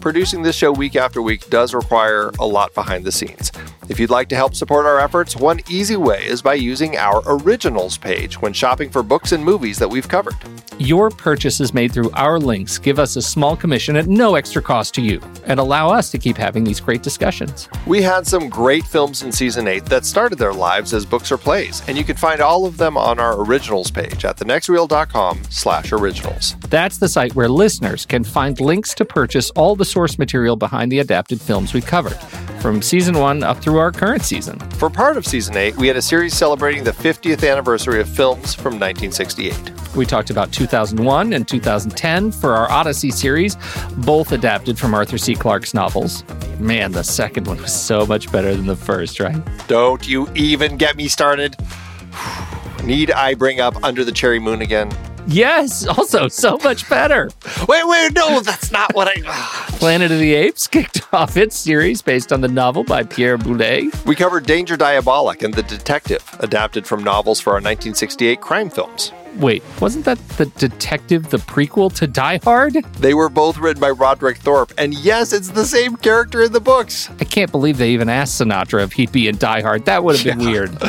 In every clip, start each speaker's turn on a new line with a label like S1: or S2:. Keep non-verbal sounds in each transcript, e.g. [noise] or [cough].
S1: Producing this show week after week does require a lot behind the scenes. If you'd like to help support our efforts, one easy way is by using our originals page when shopping for books and movies that we've covered.
S2: Your purchases made through our links give us a small commission at no extra cost to you and allow us to keep having these great discussions.
S1: We had some great films in season 8 that started their lives as books or plays, and you can find all of them on our originals page at thenextreel.com slash originals.
S2: That's the site where listeners can find links to purchase all the source material behind the adapted films we covered, from season 1 up through our current season.
S1: For part of season 8, we had a series celebrating the 50th anniversary of films from 1968.
S2: We talked about 2001 and 2010 for our Odyssey series, both adapted from Arthur C. Clarke's novels. Man, the second one was so much better than the first, right?
S1: Don't you even get me started. [sighs] Need I bring up Under the Cherry Moon again?
S2: Yes, also so much better.
S1: Wait, wait, no, that's not what I. Ah.
S2: Planet of the Apes kicked [laughs] off its series based on the novel by Pierre Boulle.
S1: We covered Danger Diabolik and The Detective, adapted from novels for our 1968 crime films.
S2: Wait, wasn't that The Detective, the prequel to Die Hard?
S1: They were both written by Roderick Thorpe, and yes, it's the same character in the books.
S2: I can't believe they even asked Sinatra if he'd be in Die Hard. That would have been
S1: Yeah.
S2: weird. [laughs]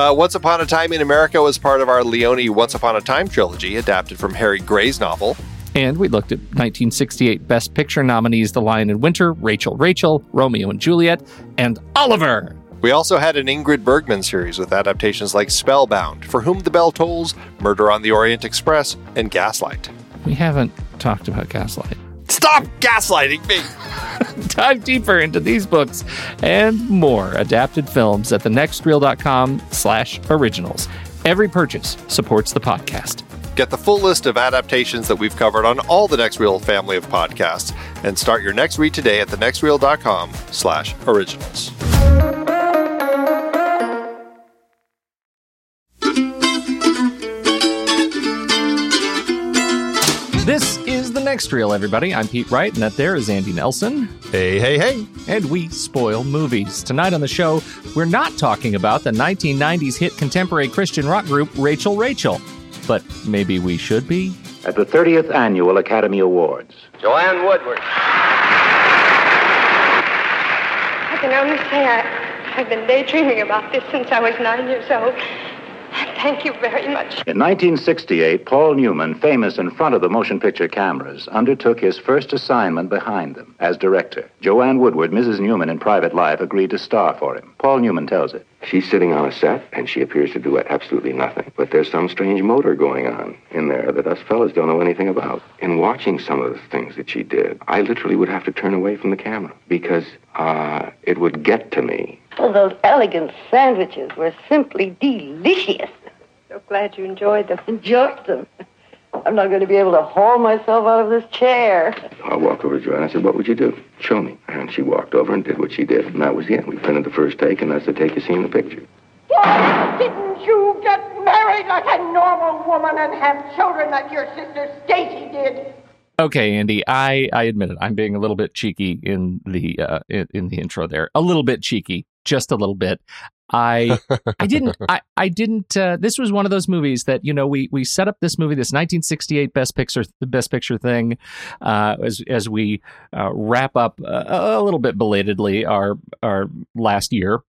S1: Uh, Once Upon a Time in America was part of our Leone Once Upon a Time trilogy, adapted from Harry Grey's novel.
S2: And we looked at 1968 Best Picture nominees The Lion in Winter, Rachel Rachel, Romeo and Juliet, and Oliver.
S1: We also had an Ingrid Bergman series with adaptations like Spellbound, For Whom the Bell Tolls, Murder on the Orient Express, and Gaslight.
S2: We haven't talked about Gaslight.
S1: Stop gaslighting me! [laughs]
S2: Dive deeper into these books and more adapted films at thenextreel.com slash originals. Every purchase supports the podcast.
S1: Get the full list of adaptations that we've covered on all the Next Reel family of podcasts, and start your next read today at thenextreel.com slash originals.
S2: Next reel, everybody. I'm Pete Wright, and that there is Andy Nelson.
S1: Hey, hey, hey.
S2: And we spoil movies. Tonight on the show, we're not talking about the 1990s hit contemporary Christian rock group Rachel Rachel. But maybe we should be?
S3: At the 30th Annual Academy Awards,
S4: Joanne Woodward.
S5: I can only say I, I've been daydreaming about this since I was nine years old. Thank you very much.
S3: in 1968, Paul Newman, famous in front of the motion picture cameras, undertook his first assignment behind them as director. Joanne Woodward, Mrs. Newman in private life, agreed to star for him. Paul Newman tells it.
S6: She's sitting on a set, and she appears to do absolutely nothing. But there's some strange motor going on in there that us fellas don't know anything about. In watching some of the things that she did, I literally would have to turn away from the camera because uh, it would get to me.
S5: Oh, those elegant sandwiches were simply delicious. So glad you enjoyed them.
S4: Enjoyed them. I'm not going to be able to haul myself out of this chair.
S6: I walked over to Joanne. I said, What would you do? Show me. And she walked over and did what she did. And that was the end. We printed the first take, and that's the take you see in the picture.
S7: Why didn't you get married like a normal woman and have children like your sister Stacy did?
S2: Okay, Andy, I, I admit it. I'm being a little bit cheeky in the uh, in, in the intro there. A little bit cheeky, just a little bit. I [laughs] I didn't I I didn't. Uh, this was one of those movies that you know we we set up this movie, this 1968 Best Picture Best Picture thing, uh, as as we uh, wrap up uh, a little bit belatedly our our last year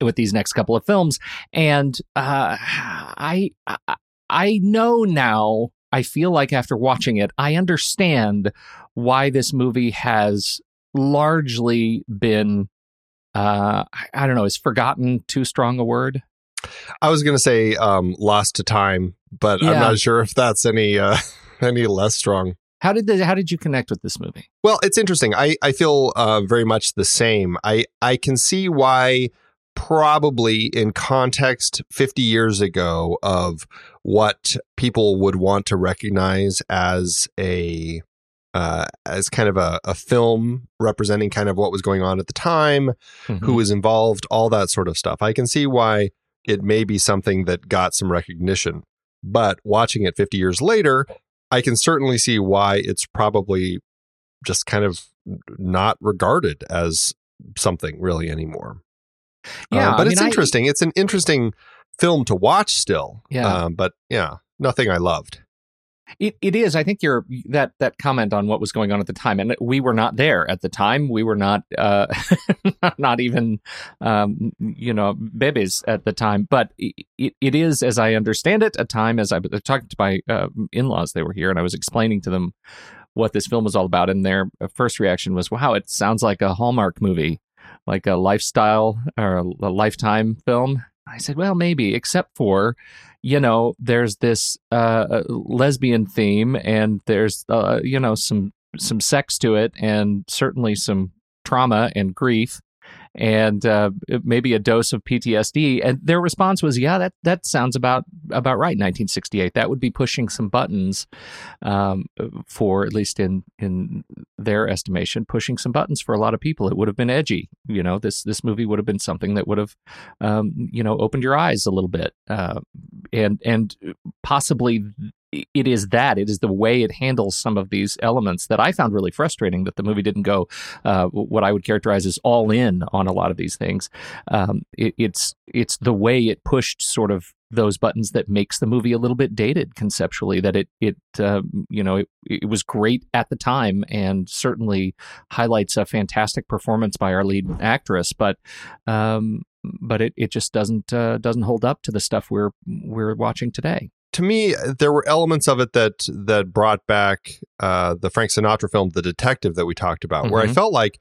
S2: with these next couple of films, and uh, I I know now. I feel like after watching it, I understand why this movie has largely been uh, I don't know, is forgotten too strong a word?
S1: I was going to say um, lost to time, but
S2: Yeah.
S1: I'm not sure if that's any uh, [laughs] any less strong.
S2: How did the, how did you connect with this movie?
S1: Well, it's interesting. I, I feel uh, very much the same. I, I can see why, probably in context 50 years ago, of what people would want to recognize as a uh, as kind of a, a film representing kind of what was going on at the time,
S2: Mm-hmm.
S1: who was involved, all that sort of stuff. I can see why it may be something that got some recognition. But watching it 50 years later, I can certainly see why it's probably just kind of not regarded as something really anymore.
S2: Yeah,
S1: Um, but
S2: I
S1: it's
S2: mean, I-
S1: interesting. It's an interesting film to watch still.
S2: Yeah.
S1: Um, but yeah, nothing I loved.
S2: It it is. I think your that that comment on what was going on at the time, and we were not there at the time. We were not uh, [laughs] not even um, you know babies at the time. But it, it is, as I understand it, a time as I was talking to my uh, in laws. They were here, and I was explaining to them what this film was all about. And their first reaction was, "Wow, it sounds like a Hallmark movie, like a lifestyle or a lifetime film." I said, "Well, maybe, except for." you know, there's this uh, lesbian theme, and there's uh, you know some some sex to it, and certainly some trauma and grief, and uh, maybe a dose of PTSD. And their response was, "Yeah, that that sounds about about right." 1968. That would be pushing some buttons um, for at least in in their estimation, pushing some buttons for a lot of people. It would have been edgy. You know, this this movie would have been something that would have um, you know opened your eyes a little bit. Uh, and and possibly it is that it is the way it handles some of these elements that I found really frustrating that the movie didn't go uh, what I would characterize as all in on a lot of these things. Um, it, it's it's the way it pushed sort of those buttons that makes the movie a little bit dated conceptually. That it it uh, you know it, it was great at the time and certainly highlights a fantastic performance by our lead actress, but um, but it, it just doesn't uh, doesn't hold up to the stuff we're we're watching today.
S1: To me, there were elements of it that that brought back uh, the Frank Sinatra film, The Detective, that we talked about, where I
S2: Mhm.
S1: felt like,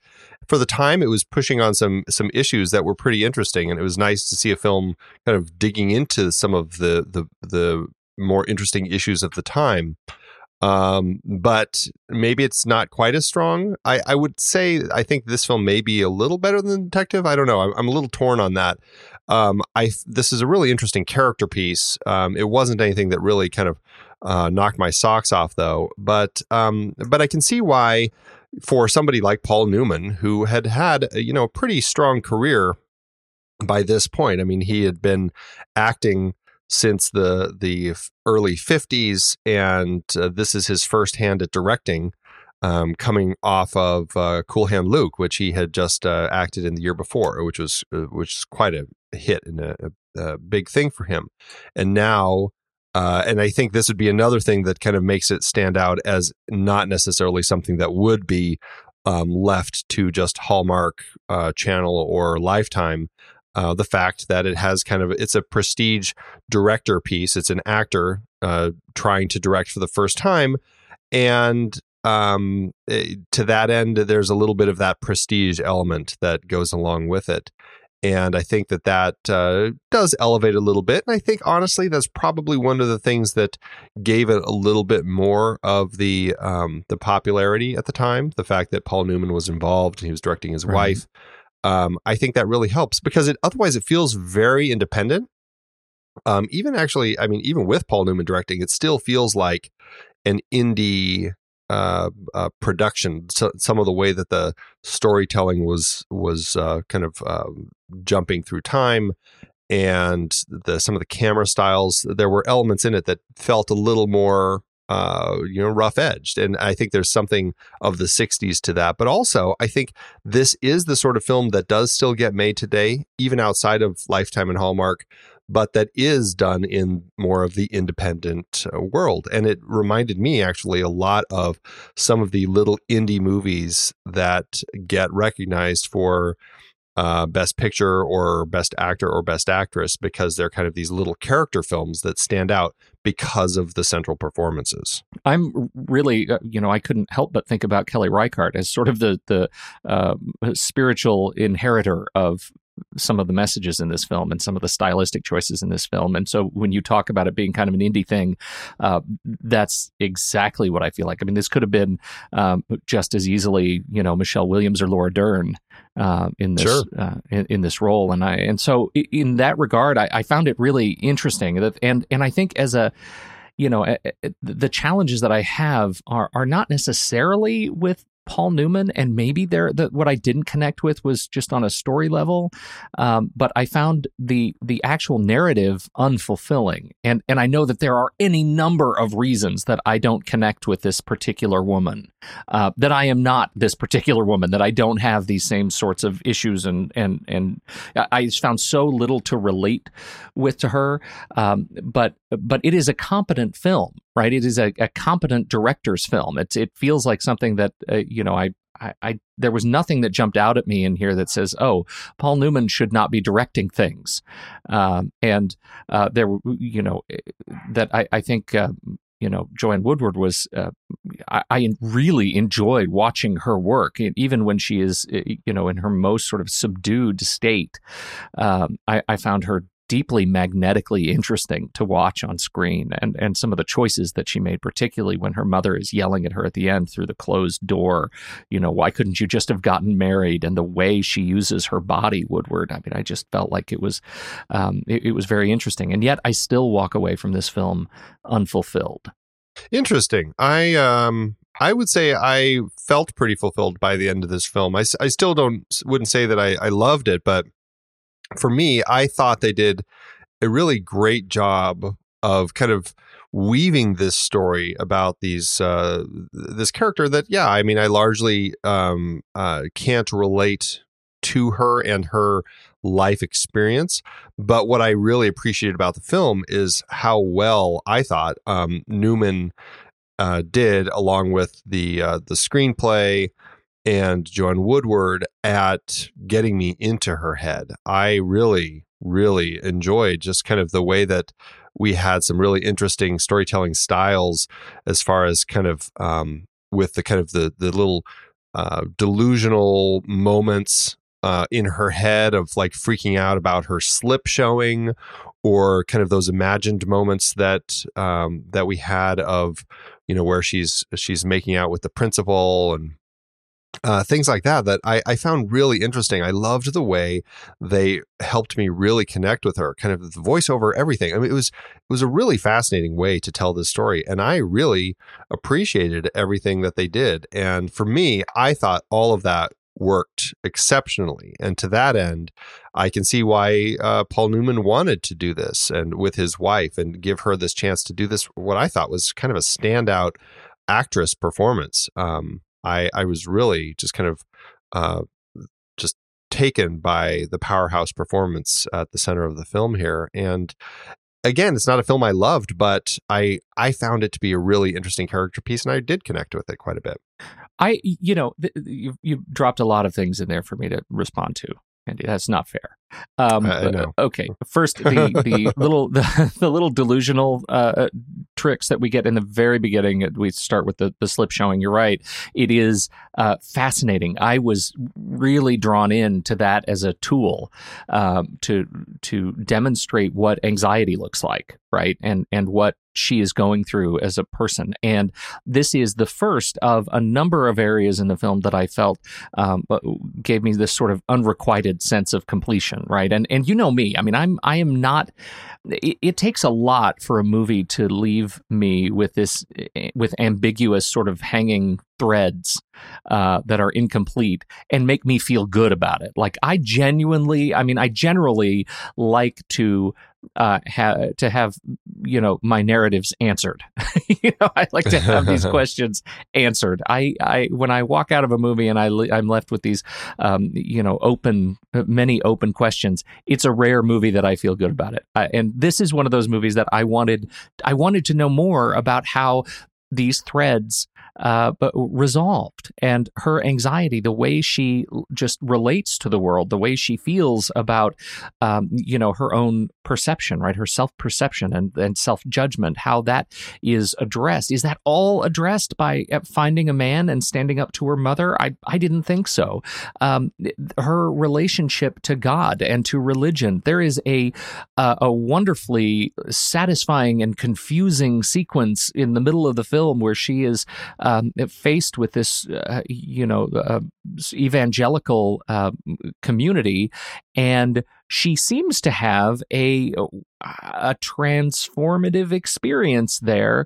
S1: for the time, it was pushing on some some issues that were pretty interesting, and it was nice to see a film kind of digging into some of the the the more interesting issues of the time. Um, but maybe it's not quite as strong. I, I would say I think this film may be a little better than the Detective. I don't know. I'm, I'm a little torn on that. Um, I this is a really interesting character piece. Um, it wasn't anything that really kind of uh, knocked my socks off, though. But um, but I can see why for somebody like Paul Newman, who had had you know a pretty strong career by this point. I mean, he had been acting since the the early 50s and uh, this is his first hand at directing um, coming off of uh, Cool Hand Luke which he had just uh, acted in the year before which was uh, which is quite a hit and a, a, a big thing for him and now uh, and I think this would be another thing that kind of makes it stand out as not necessarily something that would be um, left to just Hallmark uh, Channel or Lifetime. Uh, the fact that it has kind of it's a prestige director piece. It's an actor uh, trying to direct for the first time, and um, eh, to that end, there's a little bit of that prestige element that goes along with it. And I think that that uh, does elevate a little bit. And I think honestly, that's probably one of the things that gave it a little bit more of the um, the popularity at the time. The fact that Paul Newman was involved and he was directing his
S2: Right.
S1: wife. Um, I think that really helps because it otherwise it feels very independent. um, even actually, I mean, even with Paul Newman directing, it still feels like an indie uh, uh, production. So, some of the way that the storytelling was was uh, kind of um, jumping through time, and the some of the camera styles, there were elements in it that felt a little more uh, you know, rough edged. And I think there's something of the 60s to that. But also, I think this is the sort of film that does still get made today, even outside of Lifetime and Hallmark, but that is done in more of the independent uh, world. And it reminded me actually a lot of some of the little indie movies that get recognized for uh, best picture or best actor or best actress because they're kind of these little character films that stand out because of the central performances.
S2: I'm really, uh, you know, I couldn't help but think about Kelly Reichardt as sort of the the uh, spiritual inheritor of some of the messages in this film and some of the stylistic choices in this film. And so when you talk about it being kind of an indie thing, uh, that's exactly what I feel like. I mean, this could have been um, just as easily, you know, Michelle Williams or Laura Dern uh, in this
S1: Sure.
S2: uh, in, in this role. And I and so in that regard, I, I found it really interesting. That and and I think as a you know, the challenges that I have are are not necessarily with Paul Newman, and maybe there the, what I didn't connect with was just on a story level, um, but I found the the actual narrative unfulfilling, and and I know that there are any number of reasons that I don't connect with this particular woman, uh, that I am not this particular woman, that I don't have these same sorts of issues, and and and I I just found so little to relate with to her, um, but but it is a competent film, right? It is a, a competent director's film. It it feels like something that uh, you know I, I I there was nothing that jumped out at me in here that says, oh, Paul Newman should not be directing things, um, and uh, there you know eh, that I I think. Uh, you know, Joanne Woodward was. Uh, I, I really enjoyed watching her work, even when she is, eh, you know, in her most sort of subdued state. Um, I, I found her deeply magnetically interesting to watch on screen and and some of the choices that she made particularly when her mother is yelling at her at the end through the closed door you know why couldn't you just have gotten married and the way she uses her body woodward i mean i just felt like it was um, it, it was very interesting and yet i still walk away from this film unfulfilled
S1: Interesting. I um I would say I felt pretty fulfilled by the end of this film. I, I still don't wouldn't say that I, I loved it, but for me, I thought they did a really great job of kind of weaving this story about these uh, this character that yeah, I mean, I largely um, uh, can't relate to her and her life experience. But what I really appreciated about the film is how well I thought um, Newman uh, did, along with the uh, the screenplay and Joan Woodward, at getting me into her head. I really, really enjoyed just kind of the way that we had some really interesting storytelling styles, as far as kind of um, with the kind of the the little uh, delusional moments uh, in her head of like freaking out about her slip showing, or kind of those imagined moments that um, that we had of you know where she's she's making out with the principal and uh, things like that that I, I found really interesting. I loved the way they helped me really connect with her, kind of the voiceover, everything. I mean, it was it was a really fascinating way to tell this story, and I really appreciated everything that they did. And for me, I thought all of that worked exceptionally. And to that end, I can see why uh, Paul Newman wanted to do this and with his wife and give her this chance to do this. What I thought was kind of a standout actress performance. Um, I I was really just kind of uh, just taken by the powerhouse performance at the center of the film here and again it's not a film i loved but i i found it to be a really interesting character piece and i did connect with it quite a bit
S2: I, you know, th- you you dropped a lot of things in there for me to respond to, Andy. That's not fair. Um,
S1: I- know.
S2: Okay, first the the [laughs] little the, the little delusional uh, tricks that we get in the very beginning. We start with the the slip showing. You're right. It is uh, fascinating. I was really drawn in to that as a tool um, to to demonstrate what anxiety looks like, right? And and what she is going through as a person. And this is the first of a number of areas in the film that I felt um, gave me this sort of unrequited sense of completion right? And and you know me. I mean, I'm I am not. It, it takes a lot for a movie to leave me with this with ambiguous sort of hanging threads uh, that are incomplete and make me feel good about it. Like I genuinely, I mean, I generally like to uh, ha- to have you know my narratives answered. [laughs] you know, I like to have these [laughs] questions answered. I, I when I walk out of a movie and I I'm left with these um, you know open many open questions. It's a rare movie that I feel good about it. Uh, and this is one of those movies that I wanted I wanted to know more about how these threads uh, but resolved. And her anxiety, the way she just relates to the world, the way she feels about, um, you know, her own perception, right? Her self perception and, and self judgment, how that is addressed. Is that all addressed by uh, finding a man and standing up to her mother? I, I didn't think so. Um, her relationship to God and to religion, there is a, uh, a wonderfully satisfying and confusing sequence in the middle of the film where she is um, faced with this, uh, you know, uh, evangelical uh, community, and she seems to have a a transformative experience there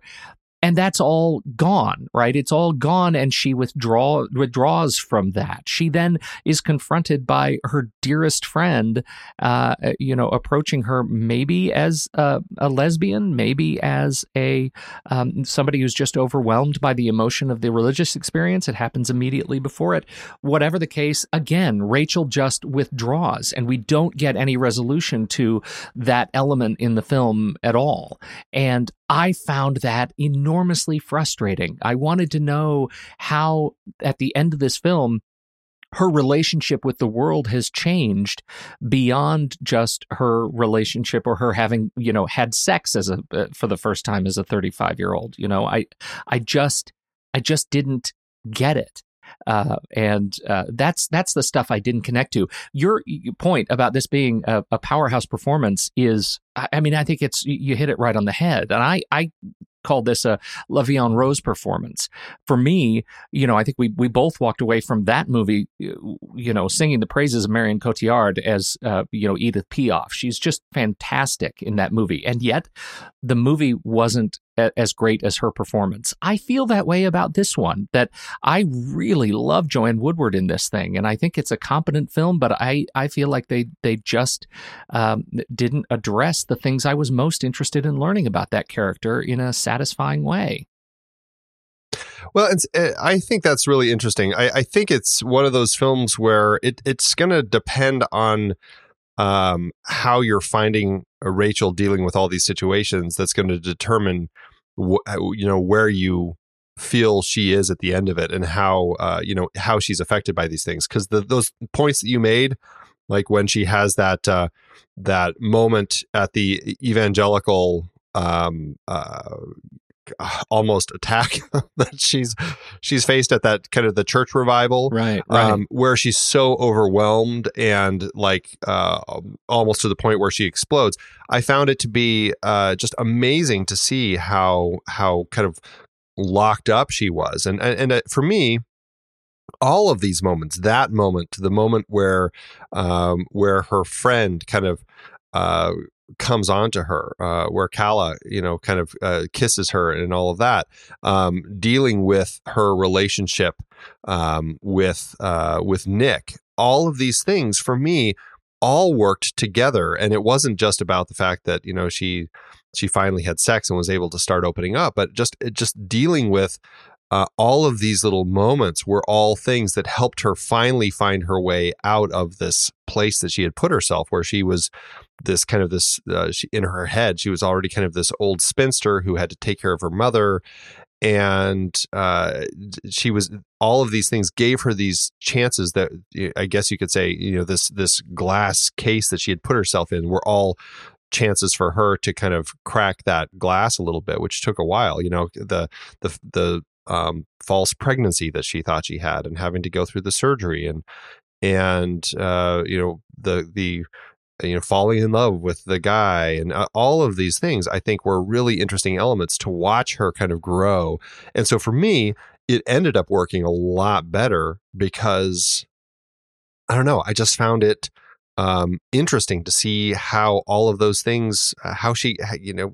S2: and that's all gone right? It's all gone and she withdraw withdraws from that. She then is confronted by her dearest friend uh, you know approaching her maybe as a, a lesbian maybe as a um, somebody who's just overwhelmed by the emotion of the religious experience. It happens immediately before it. Whatever the case again rachel just withdraws and we don't get any resolution to that element in the film at all. And I found that enormously frustrating. I wanted to know how, at the end of this film, her relationship with the world has changed beyond just her relationship or her having you know had sex as a uh, for the first time as a 35 year old you know i i just i just didn't get it uh, and uh, that's that's the stuff I didn't connect to. Your point about this being a, a powerhouse performance is, I, I mean, I think it's you hit it right on the head, and I I called this a en Rose performance. For me, you know, I think we we both walked away from that movie, you know, singing the praises of Marion Cotillard as uh, you know Edith Piaf. She's just fantastic in that movie, and yet the movie wasn't as great as her performance. I feel that way about this one. That I really love Joanne Woodward in this thing, and I think it's a competent film. But I I feel like they they just um, didn't address the things I was most interested in learning about that character in a satisfying way.
S1: Well, uh, I think that's really interesting. I, I, think it's one of those films where it, it's going to depend on um, how you're finding Rachel dealing with all these situations. That's going to determine, wh- you know, where you feel she is at the end of it, and how uh, you know how she's affected by these things. Because those points that you made, like when she has that uh, that moment at the evangelical um, uh, [sighs] almost attack [laughs] that she's she's faced at that kind of the church revival
S2: right, right. Um,
S1: where she's so overwhelmed and like uh, almost to the point where she explodes i found it to be uh, just amazing to see how how kind of locked up she was and and, and uh, for me all of these moments that moment to the moment where um, where her friend kind of uh, comes onto her, uh, where Calla, you know, kind of uh, kisses her and all of that, um, dealing with her relationship um, with uh, with Nick. All of these things for me all worked together, and it wasn't just about the fact that you know she she finally had sex and was able to start opening up, but just just dealing with uh, all of these little moments were all things that helped her finally find her way out of this place that she had put herself, where she was this kind of this uh, she, in her head she was already kind of this old spinster who had to take care of her mother and uh, she was all of these things gave her these chances that I guess you could say you know this this glass case that she had put herself in were all chances for her to kind of crack that glass a little bit which took a while you know the the the um, false pregnancy that she thought she had and having to go through the surgery and and uh, you know the the you know falling in love with the guy and uh, all of these things i think were really interesting elements to watch her kind of grow. And so for me it ended up working a lot better because i don't know i just found it um, interesting to see how all of those things, uh, how she, you know,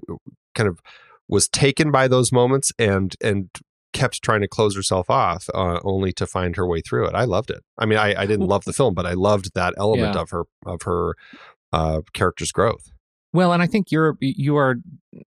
S1: kind of was taken by those moments and and kept trying to close herself off, uh, only to find her way through it. I loved it. I mean, I, I didn't [laughs] love the film, but I loved that element
S2: Yeah.
S1: of her of her uh, character's growth.
S2: Well, and I think you're you are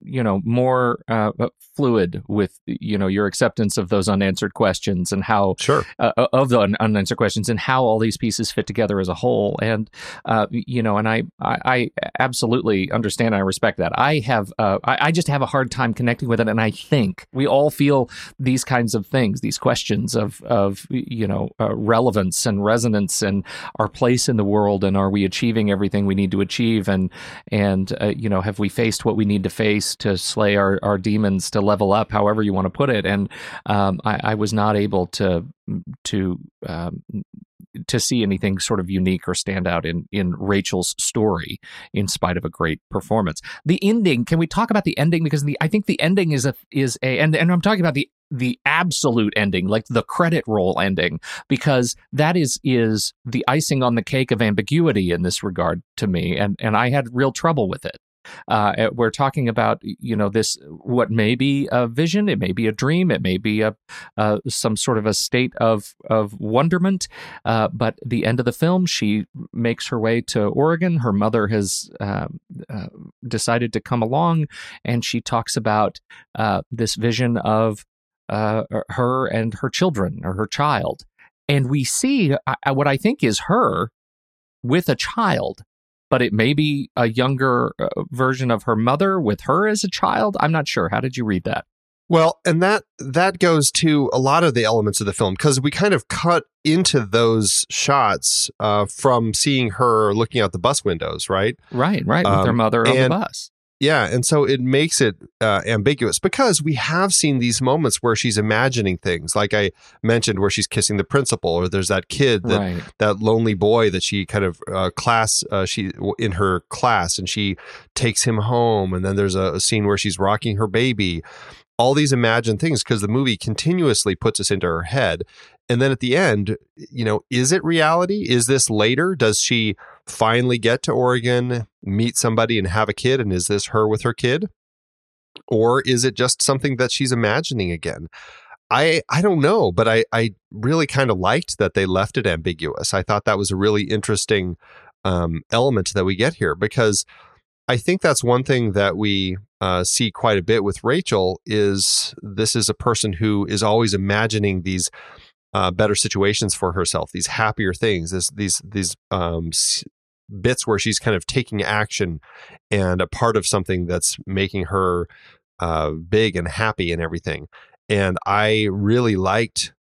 S2: you know more uh, fluid with you know your acceptance of those unanswered questions and how
S1: Sure.
S2: uh, of the un- unanswered questions and how all these pieces fit together as a whole. And uh, you know, and I, I I absolutely understand. and I respect that. I have uh, I, I just have a hard time connecting with it, and I think we all feel these kinds of things, these questions of of you know uh, relevance and resonance and our place in the world, and are we achieving everything we need to achieve, and and uh, you know have we faced what we need to face to slay our, our demons to level up however you want to put it. And um, I, I was not able to to um, to see anything sort of unique or stand out in in Rachel's story in spite of a great performance. The ending can we talk about the ending? Because the I think the ending is a is a and, and I'm talking about the the absolute ending like the credit roll ending because that is is the icing on the cake of ambiguity in this regard to me and and I had real trouble with it. Uh, we're talking about you know this what may be a vision it may be a dream it may be a uh, some sort of a state of of wonderment uh, but the end of the film she makes her way to Oregon her mother has um, uh, decided to come along and she talks about uh, this vision of uh, her and her children or her child and we see uh, what I think is her with a child but it may be a younger uh, version of her mother with her as a child. I'm not sure. How did you read that?
S1: Well, and that that goes to a lot of the elements of the film because we kind of cut into those shots uh, from seeing her looking out the bus windows, right?
S2: Right, right, with her
S1: Um,
S2: mother on the bus.
S1: Yeah, and so it makes it uh, ambiguous because we have seen these moments where she's imagining things, like I mentioned, where she's kissing the principal, or there's that kid that
S2: Right.
S1: that lonely boy that she kind of uh, class uh, she in her class, and she takes him home, and then there's a, a scene where she's rocking her baby. All these imagined things because the movie continuously puts us into her head, and then at the end, you know, is it reality? Is this later? Does she finally get to Oregon, meet somebody, and have a kid? And is this her with her kid? Or is it just something that she's imagining again? I I don't know, but I I really kind of liked that they left it ambiguous. I thought that was a really interesting um, element that we get here because I think that's one thing that we uh, see quite a bit with Rachel is this is a person who is always imagining these uh, better situations for herself, these happier things, this, these these um, bits where she's kind of taking action and a part of something that's making her uh, big and happy and everything. And I really liked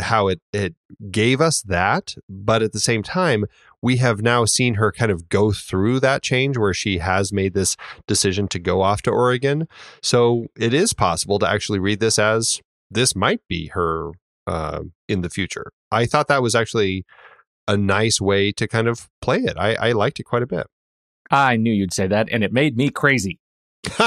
S1: how it it gave us that, but at the same time, we have now seen her kind of go through that change where she has made this decision to go off to Oregon. So it is possible to actually read this as this might be her uh, in the future. I thought that was actually a nice way to kind of play it. I, I liked it quite a bit.
S2: I knew you'd say that, and it made me crazy. [laughs]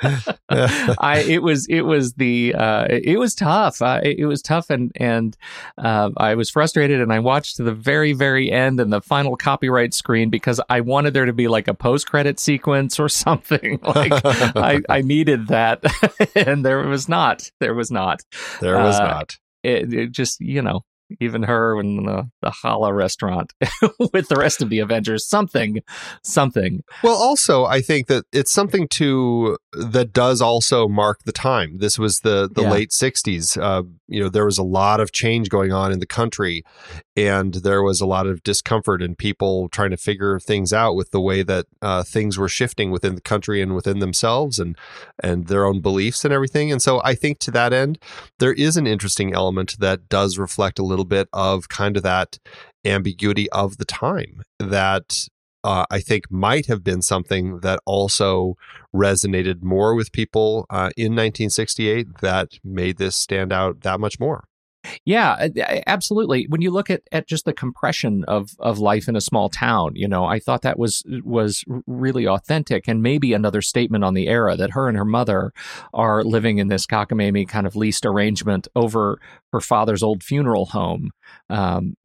S2: I it was it was the uh, it was tough. Uh, it, it was tough, and and uh, I was frustrated, and I watched to the very very end and the final copyright screen because I wanted there to be like a post credit sequence or [laughs] something. Like I I needed that, [laughs] and there was not. There was not.
S1: there was
S2: Uh,
S1: not.
S2: It, it just you know. Even her in the the challah restaurant [laughs] with the rest of the Avengers, something, something.
S1: Well, also, I think that it's something to that does also mark the time. This was the the
S2: Yeah.
S1: late '60s. Uh, you know, there was a lot of change going on in the country, and there was a lot of discomfort and people trying to figure things out with the way that uh, things were shifting within the country and within themselves and and their own beliefs and everything. And so, I think to that end, there is an interesting element that does reflect a little bit of kind of that ambiguity of the time that uh, I think might have been something that also resonated more with people uh, in 1968 that made this stand out that much more.
S2: Yeah, uh, absolutely. When you look at, at just the compression of, of life in a small town, you know, I thought that was was really authentic and maybe another statement on the era that her and her mother are living in this cockamamie kind of leased arrangement over her father's old funeral home. Um,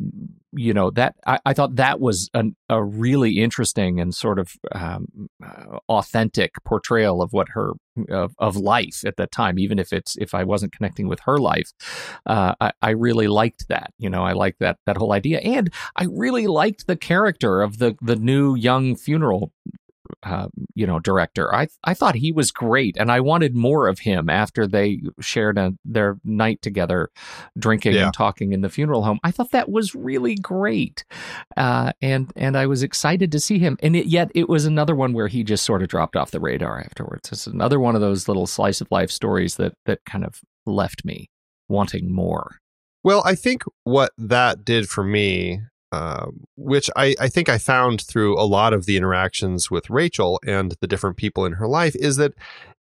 S2: you know that I, I thought that was an, a really interesting and sort of um, uh, authentic portrayal of what her of, of life at that time even if it's if i wasn't connecting with her life. Uh, I, I really liked that you know i liked that that whole idea. And i really liked the character of the the new young funeral uh, you know director. I I thought he was great, and I wanted more of him after they shared a, their night together, drinking
S1: Yeah.
S2: and talking in the funeral home. I thought that was really great, uh, and and I was excited to see him. And it, yet it was another one where he just sort of dropped off the radar afterwards. It's another one of those little slice of life stories that that kind of left me wanting more.
S1: Well, I think what that did for me, um, which I, I think I found through a lot of the interactions with Rachel and the different people in her life, is that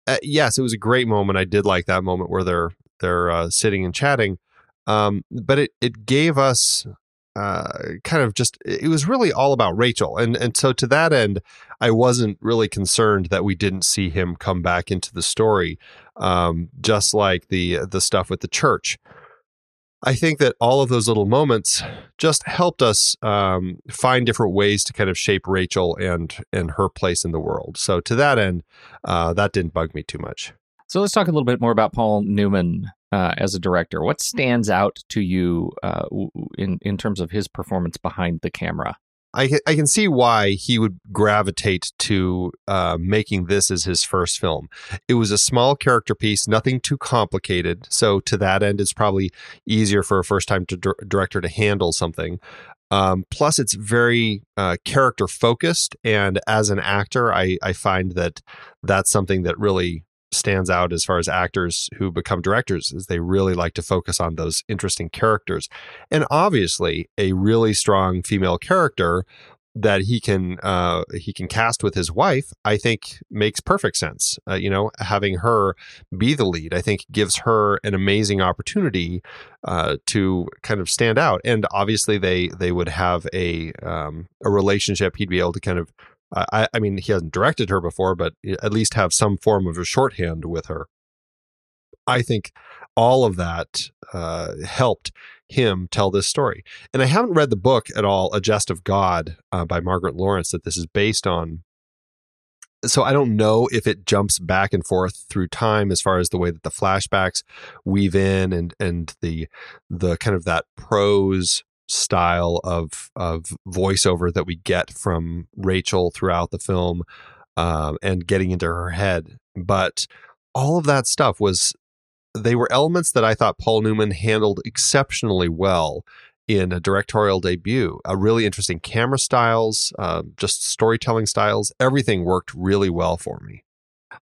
S1: uh, yes, it was a great moment. I did like that moment where they're they're uh, sitting and chatting, um, but it it gave us. Uh, kind of just it was really all about Rachel and and so to that end I wasn't really concerned that we didn't see him come back into the story um, just like the the stuff with the church I think that all of those little moments just helped us um, find different ways to kind of shape Rachel and and her place in the world. So to that end, uh, that didn't bug me too much.
S2: So let's talk a little bit more about Paul Newman uh, as a director. What stands out to you uh, in in terms of his performance behind the camera?
S1: I I can see why he would gravitate to uh, making this as his first film. It was a small character piece, nothing too complicated. So to that end, it's probably easier for a first time to director to handle something. Um, plus, it's very uh, character focused, and as an actor, I, I find that that's something that really stands out as far as actors who become directors is they really like to focus on those interesting characters and obviously a really strong female character that he can uh, he can cast with his wife, I think makes perfect sense. Uh, you know, having her be the lead, I think gives her an amazing opportunity uh, to kind of stand out. And obviously, they they would have a um, a relationship. He'd be able to kind of. I, I mean, he hasn't directed her before, but at least have some form of a shorthand with her. I think all of that uh, helped him tell this story. And I haven't read the book at all, A Jest of God uh, by Margaret Laurence, that this is based on. So I don't know if it jumps back and forth through time as far as the way that the flashbacks weave in and and the the kind of that prose style of of voiceover that we get from Rachel throughout the film um, and getting into her head. But all of that stuff was they were elements that I thought Paul Newman handled exceptionally well in a directorial debut. A really interesting camera styles, uh, just storytelling styles. Everything worked really well for me.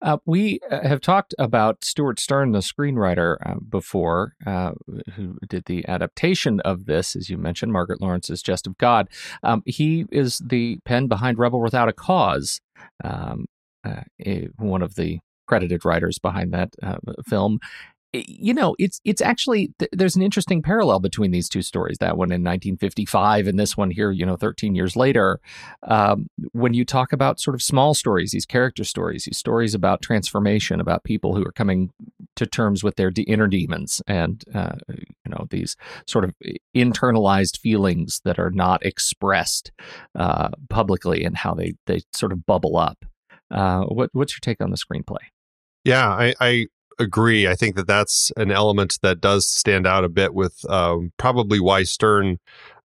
S2: Uh, we uh, have talked about Stewart Stern, the screenwriter, uh, before, uh, who did the adaptation of this, as you mentioned, Margaret Laurence's Jest of God. Um, he is the pen behind Rebel Without a Cause, um, uh, eh, one of the credited writers behind that uh, film. Eh, You know, it's it's actually th- there's an interesting parallel between these two stories. That one in 1955 and this one here, you know, 13 years later. Um, when you talk about sort of small stories, these character stories, these stories about transformation, about people who are coming to terms with their de- inner demons, and uh, you know these sort of internalized feelings that are not expressed uh, publicly, and how they they sort of bubble up. Uh, what what's your take on the screenplay?
S1: Yeah, I, I agree. I think that that's an element that does stand out a bit with um, probably why Stern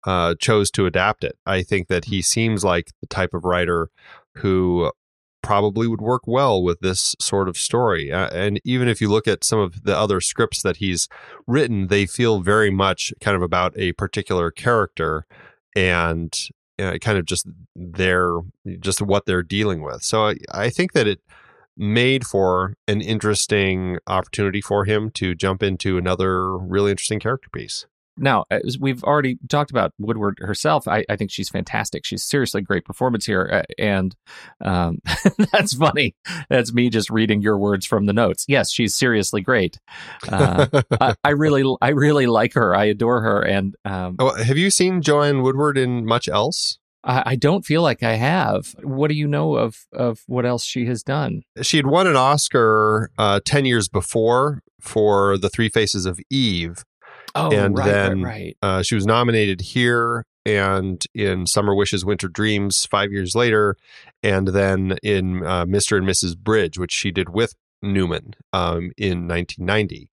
S1: uh, chose to adapt it. I think that he seems like the type of writer who probably would work well with this sort of story. Uh, and even if you look at some of the other scripts that he's written, they feel very much kind of about a particular character and uh, kind of just their just what they're dealing with. So I, I think that it made for an interesting opportunity for him to jump into another really interesting character piece.
S2: Now, as we've already talked about Woodward herself. I, I think she's fantastic. She's seriously great performance here, uh, and um, [laughs] that's funny. That's me just reading your words from the notes. Yes, she's seriously great. Uh, I, [laughs] I really, I really like her. I adore her, and um,
S1: Oh, have you seen Joanne Woodward in much else?
S2: I, I don't feel like I have. What do you know of of what else she has done?
S1: She had won an Oscar uh, 10 years before for The Three Faces of Eve.
S2: Oh,
S1: and
S2: right,
S1: then
S2: right, right.
S1: Uh, she was nominated here and in Summer Wishes, Winter Dreams five years later, and then in uh, Mr. and Mrs. Bridge, which she did with Newman um, in 1990.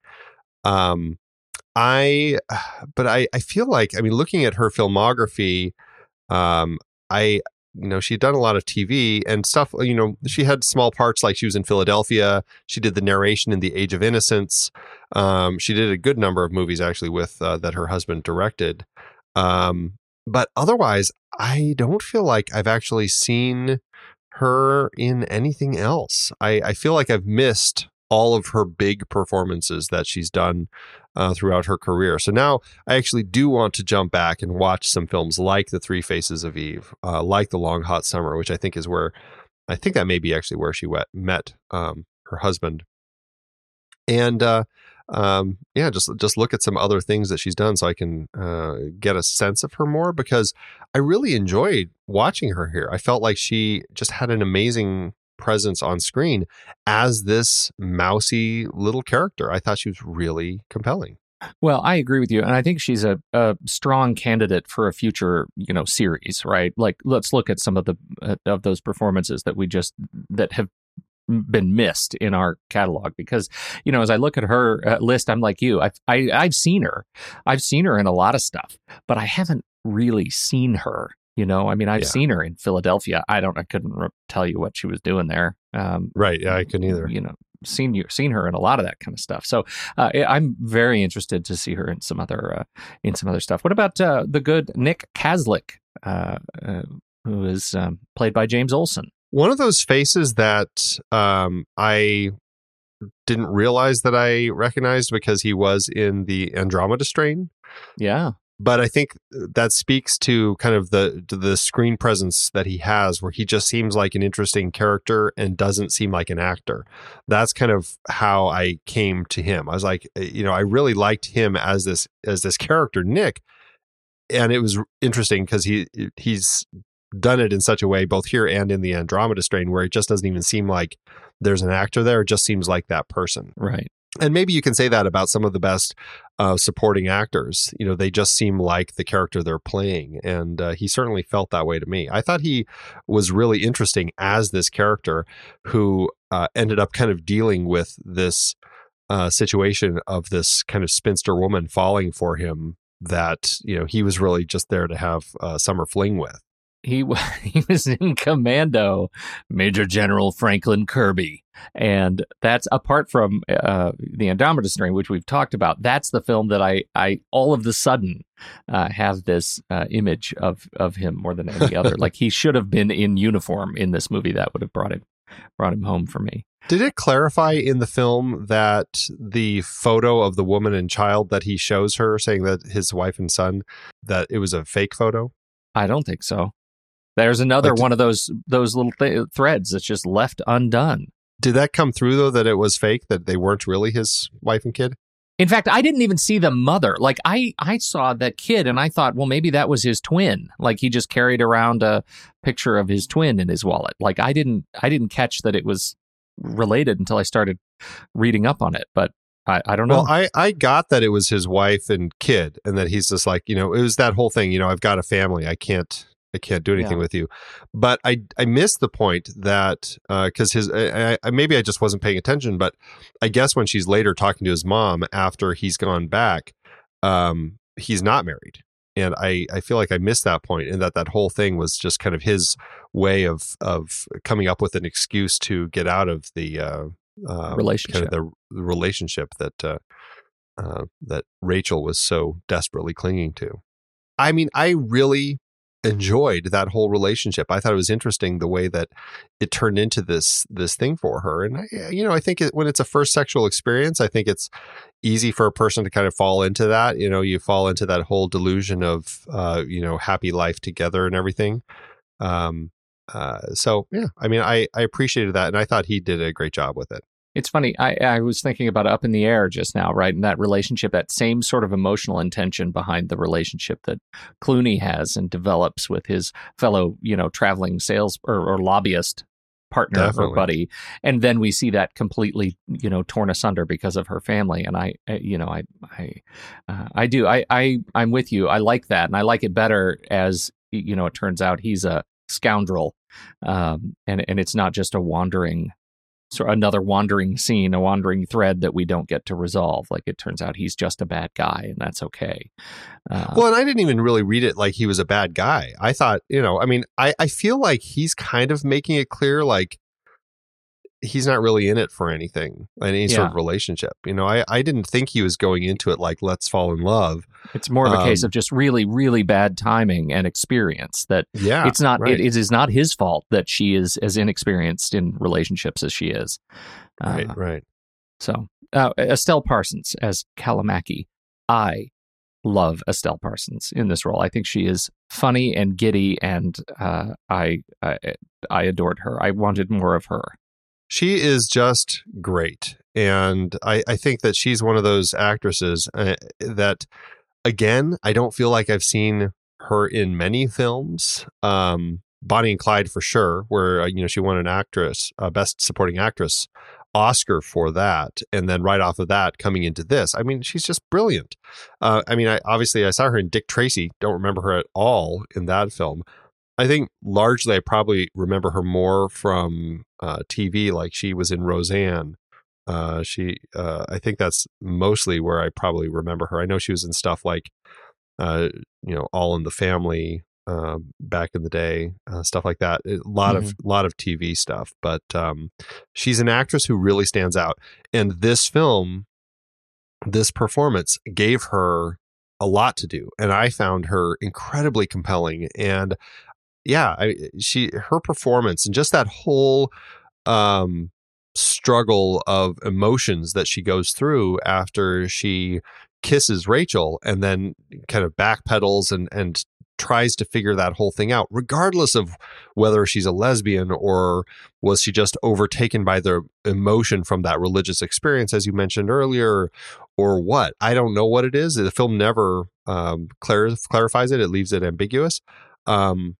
S1: Um, I, [sighs] but I, I feel like, I mean, looking at her filmography, um, I, you know, she'd done a lot of TV and stuff. You know, she had small parts like she was in Philadelphia. She did the narration in The Age of Innocence. Um, she did a good number of movies actually with uh, that her husband directed. Um, but otherwise, I don't feel like I've actually seen her in anything else. I, I feel like I've missed all of her big performances that she's done uh, throughout her career. So now I actually do want to jump back and watch some films like The Three Faces of Eve, uh, like The Long Hot Summer, which I think is where I think that may be actually where she wet, met um, her husband. And uh, um, yeah, just just look at some other things that she's done so I can uh, get a sense of her more because I really enjoyed watching her here. I felt like she just had an amazing presence on screen as this mousy little character. I thought she was really compelling.
S2: Well, I agree with you, and I think she's a, a strong candidate for a future, you know, series. Right? Like, let's look at some of the uh, of those performances that we just that have been missed in our catalog because you know as i look at her uh, list i'm like you I've, I, i've seen her i've seen her in a lot of stuff but i haven't really seen her you know i mean i've
S1: Yeah.
S2: seen her in philadelphia i don't i couldn't re- tell you what she was doing there um
S1: Right. Yeah, I couldn't either.
S2: you know seen you seen her in a lot of that kind of stuff so uh, i'm very interested to see her in some other uh, in some other stuff what about uh, the good nick Kazlik uh, uh, who is um, played by james olson
S1: One of those faces that um, I didn't realize that I recognized because he was in the Andromeda strain.
S2: yeah
S1: but I think that speaks to kind of the the screen presence that he has, where he just seems like an interesting character and doesn't seem like an actor. That's kind of how I came to him. I was like, eh, you know, I really liked him as this as this character, Nick, and it was interesting because he he's done it in such a way, both here and in the Andromeda strain, where it just doesn't even seem like there's an actor there. It just seems like that person
S2: right
S1: and maybe you can say that about some of the best uh, supporting actors. You know, they just seem like the character they're playing, and uh, he certainly felt that way to me. I thought he was really interesting as this character who uh, ended up kind of dealing with this uh, situation of this kind of spinster woman falling for him. That you know he was really just there to have uh, summer fling with.
S2: He [laughs] he was in Commando, Major General Franklin Kirby, and that's apart from uh, the Andromeda Strain, which we've talked about. That's the film that I I all of the sudden uh, have this uh, image of of him more than any other. [laughs] like he should have been in uniform in this movie. That would have brought him brought him home for me.
S1: Did it clarify in the film that the photo of the woman and child that he shows her, saying that his wife and son, that it was a fake photo?
S2: I don't think so. There's another
S1: Like-
S2: one of those those little th- threads that's just left undone.
S1: Did that come through though that it was fake, that they weren't really his wife and kid?
S2: In fact, I didn't even see the mother. Like I, I saw that kid, and I thought, well, maybe that was his twin. Like he just carried around a picture of his twin in his wallet. Like I didn't, I didn't catch that it was related until I started reading up on it. But I, I don't know.
S1: Well, I, I got that it was his wife and kid, and that he's just like, you know, it was that whole thing, you know, I've got a family. I can't I can't do anything
S2: Yeah.
S1: with you. But I I missed the point that because his I, I, maybe I just wasn't paying attention, but I guess when she's later talking to his mom after he's gone back, um, he's not married. And I, I feel like I missed that point, and that that whole thing was just kind of his way of of coming up with an excuse to get out of the uh, uh,
S2: Relationship.
S1: kind of the, the relationship that uh, uh, that Rachel was so desperately clinging to. I mean, I really enjoyed that whole relationship. I thought it was interesting the way that it turned into this this thing for her. And I, you know, I think it, when it's a first sexual experience, I think it's easy for a person to kind of fall into that. You know, you fall into that whole delusion of uh, you know happy life together and everything. Um, uh, so yeah, I mean, I I appreciated that, and I thought he did a great job with it.
S2: It's funny. I, I was thinking about Up in the Air just now, right? And that relationship, that same sort of emotional intention behind the relationship that Clooney has and develops with his fellow, you know, traveling sales or, or lobbyist partner
S1: Definitely.
S2: or buddy, and then we see that completely, you know, torn asunder because of her family. And I, you know, I, I, uh, I do, I, I, I'm with you. I like that, and I like it better as you know. It turns out he's a scoundrel, um, and and it's not just a wandering. So another wandering scene, a wandering thread that we don't get to resolve. Like it turns out he's just a bad guy, and that's okay. Uh,
S1: Well, and I didn't even really read it like he was a bad guy. I thought, you know, I mean, I, I feel like he's kind of making it clear like he's not really in it for anything, any sort of relationship. You know, I, I didn't think he was going into it like let's fall in love.
S2: It's more of a case
S1: Um,
S2: of just really, really bad timing and experience. That
S1: Yeah.
S2: it's not.
S1: right.
S2: It, it is not his fault that she is as inexperienced in relationships as she is. Uh,
S1: right, right.
S2: So uh, Estelle Parsons as Calla Mackie, I love Estelle Parsons in this role. I think she is funny and giddy, and uh, I, I I adored her. I wanted more of her.
S1: She is just great. And I, I think that she's one of those actresses uh, that, again, I don't feel like I've seen her in many films. Um, Bonnie and Clyde for sure, where uh, you know she won an actress, uh, best supporting actress Oscar for that, and then right off of that, coming into this, I mean, she's just brilliant. Uh, I mean, I obviously I saw her in Dick Tracy. Don't remember her at all in that film. I think largely I probably remember her more from uh, TV, like she was in Roseanne. Uh, she, uh, I think that's mostly where I probably remember her. I know she was in stuff like, uh, you know, All in the Family um, back in the day, uh, stuff like that. A lot of lot of TV stuff, but um, she's an actress who really stands out. And this film, this performance gave her a lot to do, and I found her incredibly compelling. And yeah, I, she her performance and just that whole um, struggle of emotions that she goes through after she kisses Rachel and then kind of backpedals and and tries to figure that whole thing out regardless of whether she's a lesbian or was she just overtaken by the emotion from that religious experience as you mentioned earlier or what. I don't know what it is. The film never um, clar- clarifies it. It leaves it ambiguous. Um,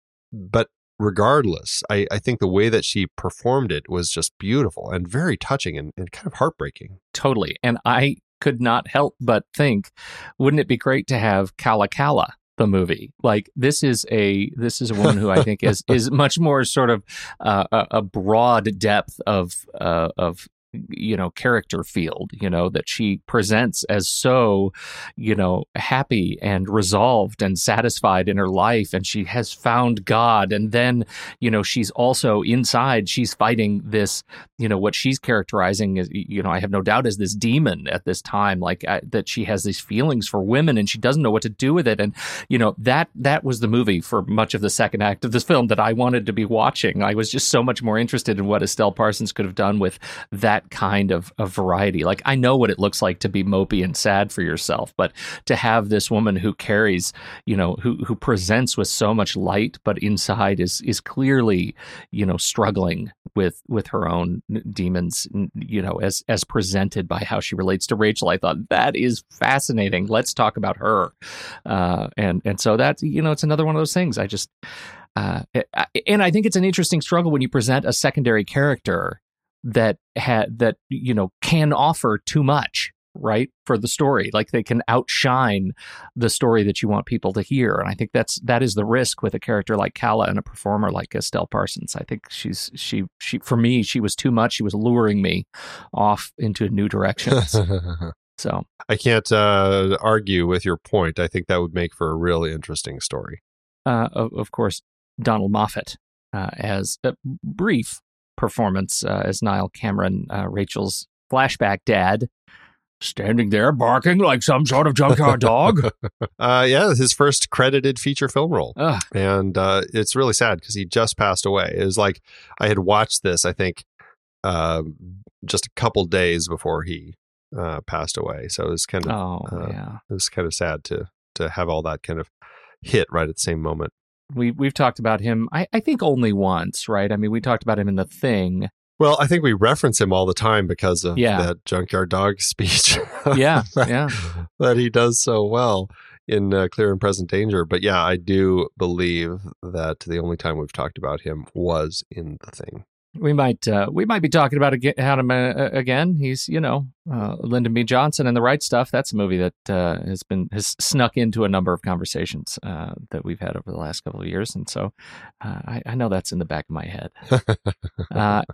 S1: but regardless I, I think the way that she performed it was just beautiful and very touching and, and kind of heartbreaking
S2: Totally. And I could not help but think, wouldn't it be great to have Calla Calla? the movie like this is a this is a woman who i think is [laughs] is much more sort of uh, a, a broad depth of uh, of you know character field you know that she presents as so you know happy and resolved and satisfied in her life and she has found god. And then you know she's also inside she's fighting this you know what she's characterizing as you know i have no doubt is this demon at this time like uh, that she has these feelings for women and she doesn't know what to do with it. And you know that that was the movie for much of the second act of this film that i wanted to be watching. I was just so much more interested in what estelle parsons could have done with that kind of, of variety. Like i know what it looks like to be mopey and sad for yourself but to have this woman who carries you know who who presents with so much light but inside is is clearly you know struggling with with her own demons you know as as presented by how she relates to Rachel I thought that is fascinating. Let's talk about her. Uh and and so that's you know it's another one of those things. I just uh and I think it's an interesting struggle when you present a secondary character that had that you know can offer too much right for the story. Like they can outshine the story that you want people to hear. And i think that's that is the risk with a character like Calla and a performer like Estelle Parsons. I think she's she she for me she was too much. She was luring me off into new directions. [laughs] So.
S1: I can't uh, argue with your point. I think that would make for a really interesting story.
S2: uh, of, of course Donald Moffat uh, as a brief performance uh, as Niall Cameron uh, Rachel's flashback dad standing there barking like some sort of junkyard dog [laughs]
S1: Uh, yeah, his first credited feature film role.
S2: Ugh.
S1: And uh, it's really sad because he just passed away. It was like I had watched this, I think, uh, just a couple days before he uh, passed away. So it was kind of
S2: oh
S1: uh,
S2: yeah
S1: it was kind of sad to to have all that kind of hit right at the same moment.
S2: We we've talked about him I, I think only once right i mean we talked about him in the thing
S1: Well, I think we reference him all the time because of
S2: Yeah.
S1: that junkyard dog [laughs] speech.
S2: Yeah, [laughs]
S1: that,
S2: yeah.
S1: that he does so well in uh, Clear and Present Danger. But yeah, I do believe that the only time we've talked about him was in the thing.
S2: We might uh, we might be talking about Adam uh, again. He's you know uh, Lyndon B. Johnson and the right stuff. That's a movie that uh, has been has snuck into a number of conversations uh, that we've had over the last couple of years, and so uh, I, I, know that's in the back of my head.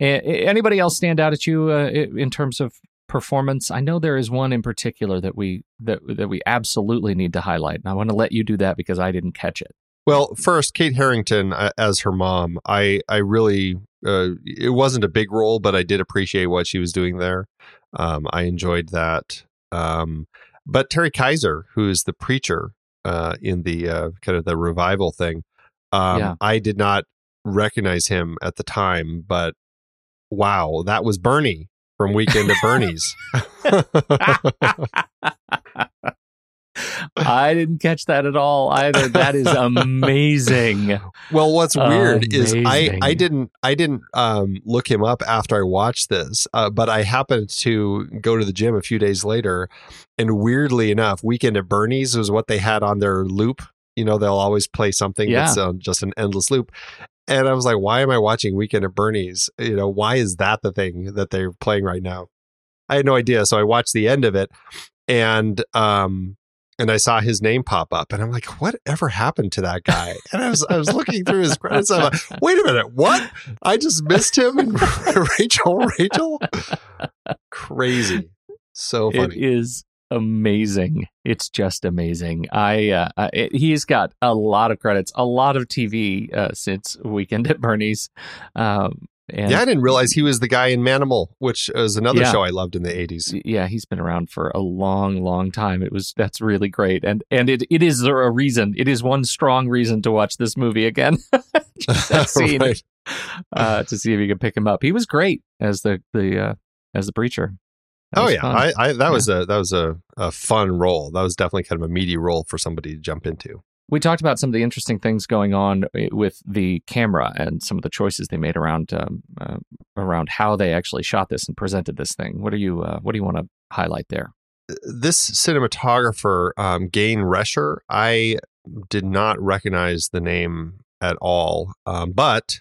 S2: [laughs] anybody else stand out at you in terms of performance? I know there is one in particular that we that that we absolutely need to highlight, and I want to let you do that because I didn't catch it.
S1: Well, first, Kate Harrington as her mom, I I really uh, it wasn't a big role, but I did appreciate what she was doing there. Um, I enjoyed that. Um, but Terry Kiser, who is the preacher uh, in the uh, kind of the revival thing, um, yeah. I did not recognize him at the time, but wow, that was Bernie from Weekend at [laughs] Bernie's. [laughs] [laughs]
S2: I didn't catch that at all either. That is amazing. [laughs]
S1: well, what's weird amazing. is I I didn't I didn't um, look him up after I watched this, uh, but I happened to go to the gym a few days later, and weirdly enough, Weekend at Bernie's was what they had on their loop. You know, they'll always play something yeah. that's on just an endless loop. And I was like, why am I watching Weekend at Bernie's? You know, why is that the thing that they're playing right now? I had no idea. So I watched the end of it and um and I saw his name pop up, and I'm like, "Whatever happened to that guy?" And I was I was looking through his credits. I'm like, "Wait a minute, what? I just missed him." And [laughs] Rachel, Rachel, crazy, so funny.
S2: It is amazing. It's just amazing. I uh, it, he's got a lot of credits, a lot of TV uh, since Weekend at Bernie's. Um,
S1: and yeah, I didn't realize he was the guy in Manimal, which is another yeah. show I loved in the eighties.
S2: Yeah, he's been around for a long, long time. It was that's really great, and and it it is a reason. It is one strong reason to watch this movie again. [laughs] that [laughs] scene right. uh, to see if you can pick him up. He was great as the the uh, as the preacher.
S1: That oh yeah, I, I, that yeah. was a that was a, a fun role. That was definitely kind of a meaty role for somebody to jump into
S2: we talked about some of the interesting things going on eh, with the camera and some of the choices they made around um, uh, around how they actually shot this and presented this thing. What do you uh, What do you want to highlight there?
S1: This cinematographer, um, Gayne Rescher, I did not recognize the name at all, um, but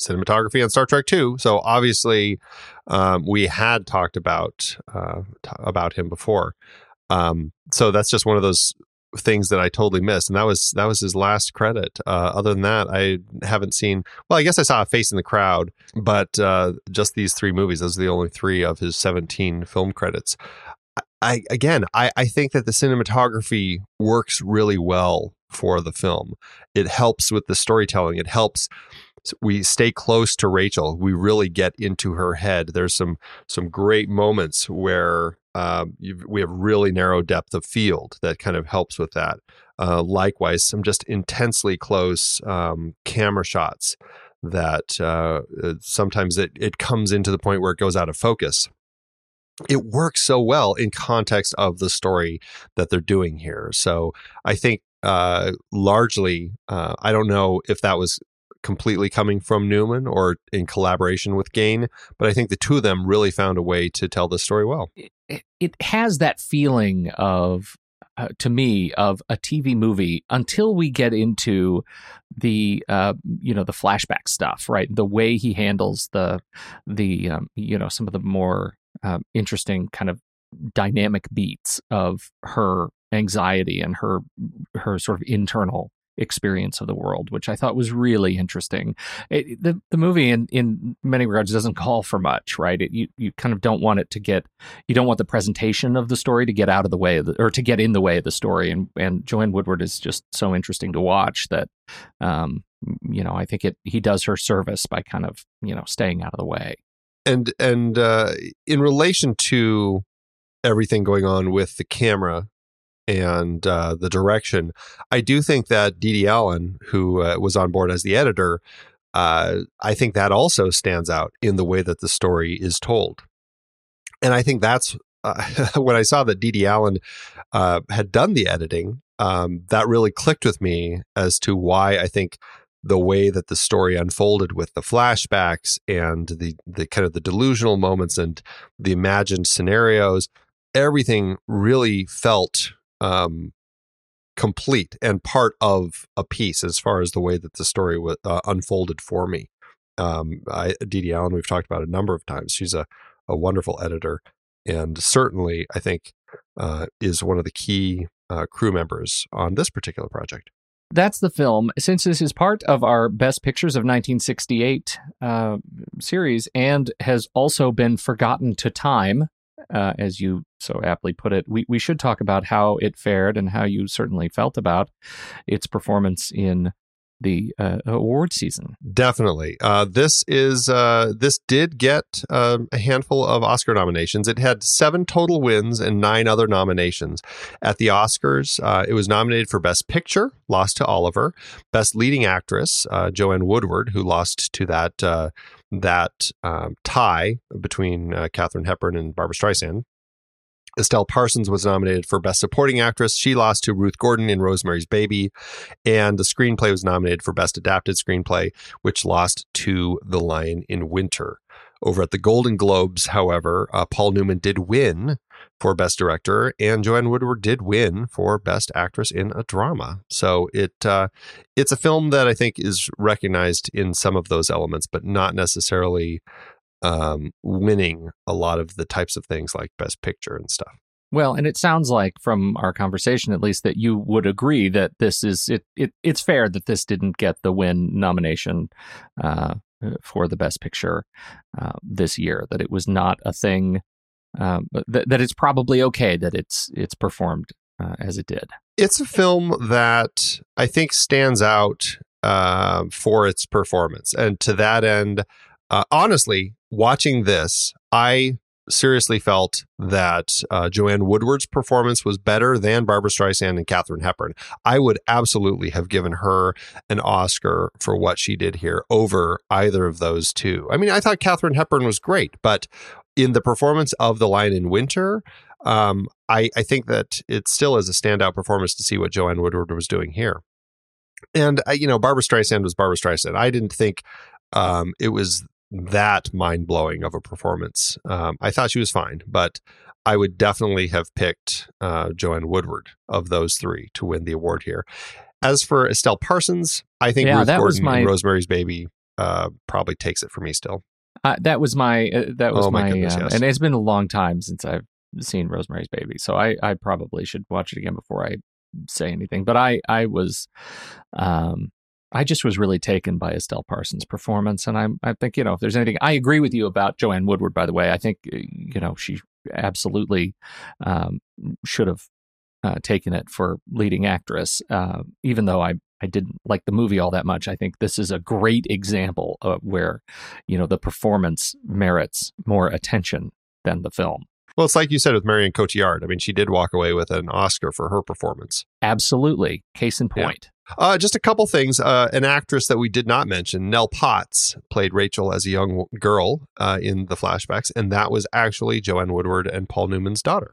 S1: cinematography on Star Trek 2. So obviously, um, we had talked about uh, t- about him before. Um, so that's just one of those things that I totally missed, and that was that was his last credit. Uh, other than that, I haven't seen. Well, I guess I saw a face in the crowd, but uh, just these three movies. Those are the only three of his seventeen film credits. I again, I, I think that the cinematography works really well for the film. It helps with the storytelling. It helps we stay close to Rachel. We really get into her head. There's some some great moments where um, we have really narrow depth of field that kind of helps with that. Uh, likewise, some just intensely close um, camera shots that uh, uh, sometimes it, it comes into the point where it goes out of focus. It works so well in context of the story that they're doing here. So I think uh, largely, uh, I don't know if that was completely coming from Newman or in collaboration with Gayne, but I think the two of them really found a way to tell the story well.
S2: It, it has that feeling of uh, to me of a TV movie until we get into the uh, you know the flashback stuff, right? The way he handles the the um, you know some of the more uh, interesting kind of dynamic beats of her anxiety and her her sort of internal experience of the world, which I thought was really interesting. It, the the movie, in in many regards, doesn't call for much, right? It, you you kind of don't want it to get, you don't want the presentation of the story to get out of the way of the, or to get in the way of the story. And and Joanne Woodward is just so interesting to watch that, um, you know, I think it he does her service by kind of you know staying out of the way.
S1: And and uh, in relation to everything going on with the camera and uh, the direction. I do think that Dede Allen, who uh, was on board as the editor, uh, I think that also stands out in the way that the story is told. And I think that's uh, [laughs] when I saw that Dede Allen uh, had done the editing, um, that really clicked with me as to why I think the way that the story unfolded with the flashbacks and the the kind of the delusional moments and the imagined scenarios everything really felt um, complete and part of a piece as far as the way that the story w- uh, unfolded for me. Um, I, Dee Allen, we've talked about a number of times. She's a, a wonderful editor, and certainly, I think, uh, is one of the key uh, crew members on this particular project.
S2: That's the film. Since this is part of our Best Pictures of 1968 uh, series and has also been forgotten to time, uh, as you so aptly put it, we, we should talk about how it fared and how you certainly felt about its performance in the uh, award season.
S1: Definitely. Uh, this is uh, this did get um, a handful of Oscar nominations. It had seven total wins and nine other nominations at the Oscars. Uh, it was nominated for Best Picture, lost to Oliver. Best Leading Actress, uh, Joanne Woodward, who lost to that uh, that um, tie between Katharine Hepburn and Barbra Streisand. Estelle Parsons was nominated for Best Supporting Actress. She lost to Ruth Gordon in Rosemary's Baby. And the screenplay was nominated for Best Adapted Screenplay, which lost to The Lion in Winter. Over at the Golden Globes, however, uh, Paul Newman did win for Best Director, and Joanne Woodward did win for Best Actress in a Drama. So it uh, it's a film that I think is recognized in some of those elements, but not necessarily um, winning a lot of the types of things like Best Picture and stuff.
S2: Well, and it sounds like from our conversation, at least, that you would agree that this is it. it it's fair that this didn't get the win nomination uh, for the Best Picture uh, this year. That it was not a thing. Um, that that it's probably okay that it's it's performed uh, as it did.
S1: It's a film that I think stands out uh, for its performance, and to that end, uh, honestly, watching this, I seriously felt that uh, Joanne Woodward's performance was better than Barbra Streisand and Katharine Hepburn. I would absolutely have given her an Oscar for what she did here over either of those two. I mean, I thought Katharine Hepburn was great, but in the performance of The Lion in Winter, um, I, I think that it still is a standout performance to see what Joanne Woodward was doing here. And, uh, you know, Barbra Streisand was Barbra Streisand. I didn't think um, it was that mind blowing of a performance. Um, I thought she was fine, but I would definitely have picked uh, Joanne Woodward of those three to win the award here. As for Estelle Parsons, I think yeah, Ruth Gordon my... Rosemary's Baby uh, probably takes it for me still.
S2: Uh, that was my uh, that was oh, my, my goodness, uh, yes. and it's been a long time since I've seen Rosemary's Baby, so I I probably should watch it again before I say anything. But I I was um I just was really taken by Estelle Parsons' performance, and I I think you know if there's anything I agree with you about Joanne Woodward. By the way, I think uh, you know she absolutely um, should have uh, taken it for leading actress, uh, even though I I didn't like the movie all that much. I think this is a great example of where you know the performance merits more attention than the film.
S1: Well, it's like you said with Marion Cotillard. I mean, she did walk away with an Oscar for her performance.
S2: Absolutely. Case in point.
S1: Yeah. Uh, just a couple things. Uh, an actress that we did not mention, Nell Potts, played Rachel as a young girl uh, in the flashbacks, and that was actually Joanne Woodward and Paul Newman's daughter.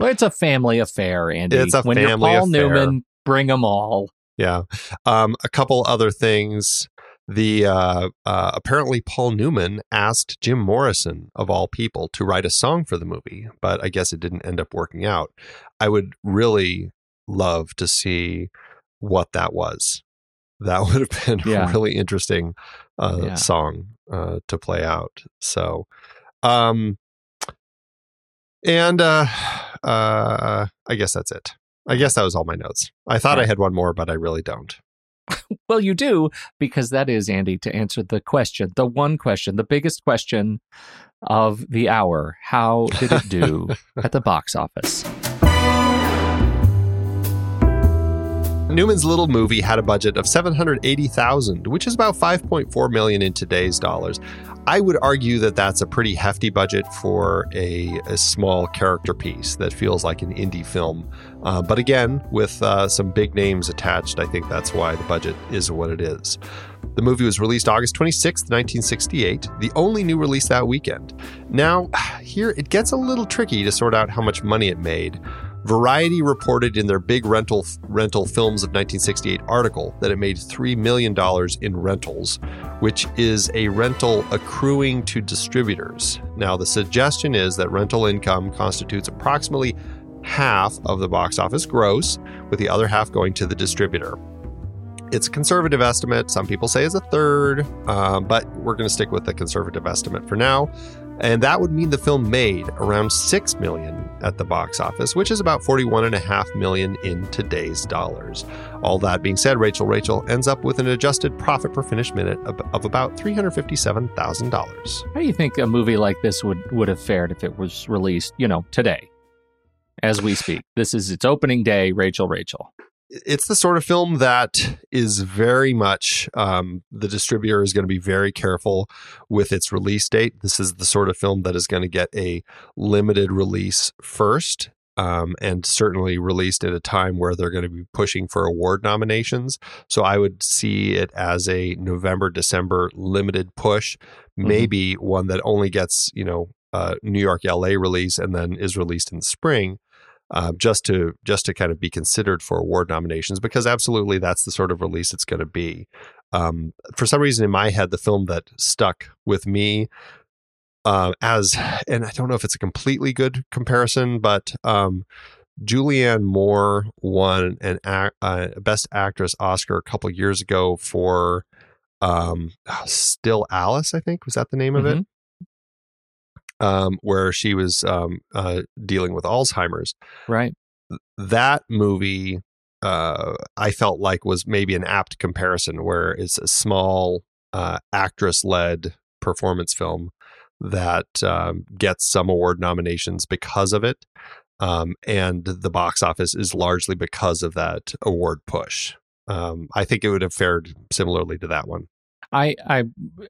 S2: Well, it's a family affair, Andy.
S1: It's a
S2: when
S1: family
S2: you're Paul
S1: affair.
S2: Newman, bring them all.
S1: Yeah. Um, a couple other things the uh, uh, apparently Paul Newman asked Jim Morrison of all people to write a song for the movie, but I guess it didn't end up working out. I would really love to see what that was. That [laughs] would have been yeah. a really interesting uh, yeah. song uh, to play out. So, um, and uh, [sighs] uh, I guess that's it. I guess that was all my notes. I thought I had one more, but I really don't. [laughs]
S2: well, you do, because that is, Andy, to answer the question, the one question, the biggest question of the hour. How did it do [laughs] at the box office?
S1: Newman's little movie had a budget of 780,000, which is about 5.4 million in today's dollars. I would argue that that's a pretty hefty budget for a, a small character piece that feels like an indie film. Uh, but again, with uh, some big names attached, I think that's why the budget is what it is. The movie was released August 26, 1968, the only new release that weekend. Now, [sighs] here it gets a little tricky to sort out how much money it made. Variety reported in their big rental rental films of 1968 article that it made $3 million in rentals, which is a rental accruing to distributors. Now, the suggestion is that rental income constitutes approximately half of the box office gross, with the other half going to the distributor. It's a conservative estimate. Some people say it's a third, uh, but we're going to stick with the conservative estimate for now. And that would mean the film made around 6 million at the box office, which is about 41.5 million in today's dollars. All that being said, Rachel Rachel ends up with an adjusted profit per finished minute of, of about $357,000.
S2: How do you think a movie like this would, would have fared if it was released, you know, today, as we speak? This is its opening day, Rachel Rachel
S1: it's the sort of film that is very much um, the distributor is going to be very careful with its release date. This is the sort of film that is going to get a limited release first. Um, and certainly released at a time where they're going to be pushing for award nominations. So I would see it as a November, December limited push, mm-hmm. maybe one that only gets, you know, uh, New York, LA release and then is released in the spring uh, just to just to kind of be considered for award nominations because absolutely that's the sort of release it's going to be. Um, for some reason in my head, the film that stuck with me uh, as and I don't know if it's a completely good comparison, but um, Julianne Moore won an uh, Best Actress Oscar a couple years ago for um, Still Alice, I think was that the name of mm-hmm. it um, where she was um, uh, dealing with Alzheimer's.
S2: Right.
S1: That movie, uh, I felt like was maybe an apt comparison, where it's a small uh, actress-led performance film that um, gets some award nominations because of it, um, and the box office is largely because of that award push. Um, I think it would have fared similarly to that one.
S2: I, I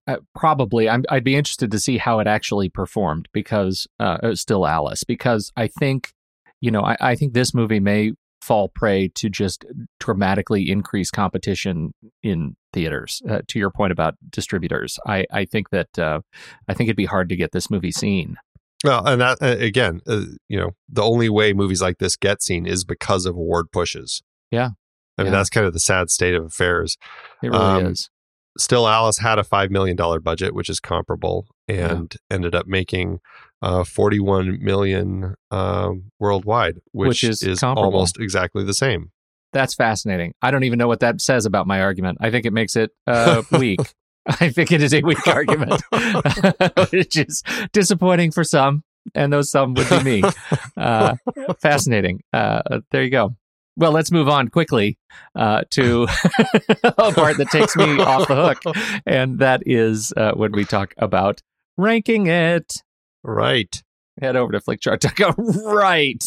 S2: uh, probably i would be interested to see how it actually performed because uh, uh, still Alice because I think you know I, I think this movie may fall prey to just dramatically increase competition in theaters. Uh, to your point about distributors, I I think that uh, I think it'd be hard to get this movie seen.
S1: Well, and that uh, again, you know, the only way movies like this get seen is because of award pushes.
S2: Yeah,
S1: I mean, yeah. that's kind of the sad state of affairs.
S2: It really um, is.
S1: Still, Alice had a $5 million budget, which is comparable, and yeah. ended up making uh, 41 million um, worldwide, which, which is, is almost exactly the same.
S2: That's fascinating. I don't even know what that says about my argument. I think it makes it uh, [laughs] weak. I think it is a weak argument, [laughs] which is disappointing for some, and those some would be me. [laughs] Uh, fascinating. Uh, there you go. Well, let's move on quickly uh, to [laughs] a part that takes me off the hook, [laughs] and that is uh, when we talk about ranking it.
S1: Right.
S2: Head over to flickchart.com. [laughs] Right.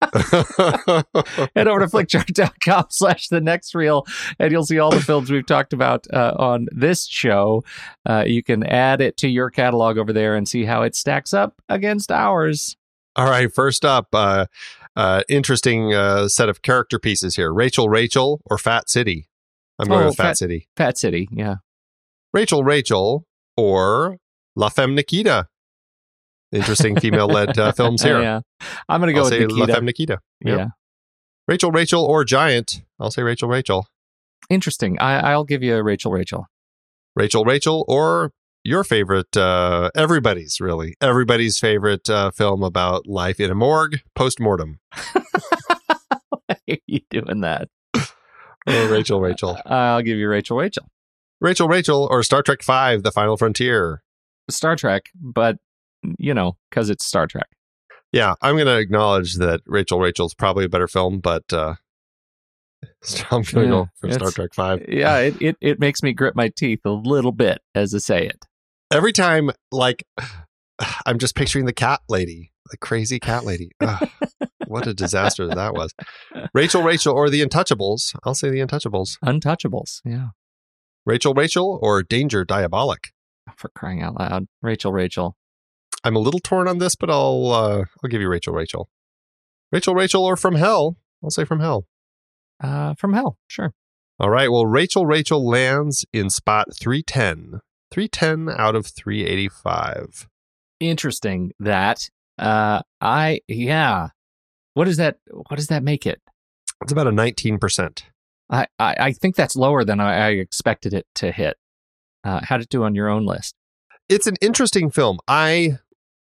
S2: Head over to flickchart.com slash the next reel, and you'll see all the films we've talked about uh, on this show. Uh, you can add it to your catalog over there and see how it stacks up against ours.
S1: All right, first up, uh, uh, interesting uh, set of character pieces here. Rachel, Rachel, or Fat City. I'm going oh, with Fat, Fat, City.
S2: Fat City, yeah.
S1: Rachel, Rachel, or La Femme Nikita. Interesting female-led uh, [laughs] films here.
S2: yeah, I'm going to go
S1: I'll
S2: with
S1: say
S2: Nikita.
S1: La Femme Nikita.
S2: Yep. Yeah.
S1: Rachel, Rachel, or Giant. I'll say Rachel, Rachel.
S2: Interesting. I, I'll give you a Rachel, Rachel.
S1: Rachel, Rachel, or your favorite, uh, everybody's really, everybody's favorite uh, film about life in a morgue, post mortem. [laughs]
S2: Why are you doing that?
S1: Oh, Rachel, Rachel. [laughs]
S2: I'll give you Rachel, Rachel.
S1: Rachel, Rachel, or Star Trek Five: The Final Frontier.
S2: Star Trek, but you know, because it's Star Trek.
S1: Yeah, I'm going to acknowledge that Rachel, Rachel's probably a better film, but uh, [laughs] I'm going to go for Star Trek Five.
S2: Yeah, it, it it makes me grip my teeth a little bit as I say it
S1: every time, like, [sighs] I'm just picturing the cat lady, the crazy cat lady. Ugh, what a disaster that was. Rachel, Rachel, or the Untouchables. I'll say the Untouchables.
S2: Untouchables, yeah.
S1: Rachel, Rachel, or Danger Diabolik.
S2: For crying out loud, Rachel, Rachel.
S1: I'm a little torn on this, but I'll uh, I'll give you Rachel, Rachel. Rachel, Rachel, or From Hell. I'll say From Hell.
S2: Uh, from Hell, sure.
S1: All right. Well, Rachel, Rachel lands in spot 310 310 out of 385.
S2: Interesting that. Uh I yeah. What does that what does that make it?
S1: It's about a 19%.
S2: I, I, I think that's lower than I, I expected it to hit. Uh, how'd it do on your own list?
S1: It's an interesting film. I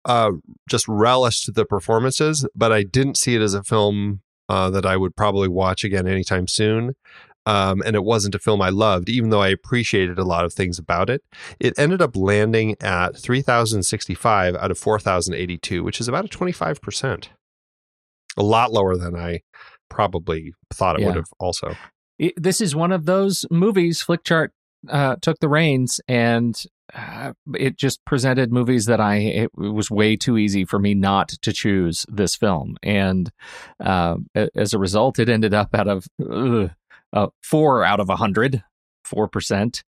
S1: uh, just relished the performances, but I didn't see it as a film uh, that I would probably watch again anytime soon. Um, and it wasn't a film I loved, even though I appreciated a lot of things about it. It ended up landing at 3,065 out of 4,082, which is about a 25%. A lot lower than I probably thought it
S2: Yeah.
S1: would have also.
S2: It- this is one of those movies. Flickchart uh, took the reins, and uh, it just presented movies that I. It was way too easy for me not to choose this film, and uh, as a result, it ended up out of ugh, uh, four out of a hundred, four percent.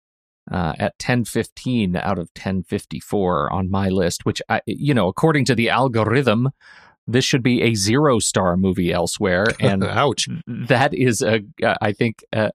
S2: Uh, at 1015 out of 1054 on my list, which I, you know, according to the algorithm, this should be a zero star movie elsewhere. [laughs] And
S1: Ouch.
S2: that is a uh, I think a,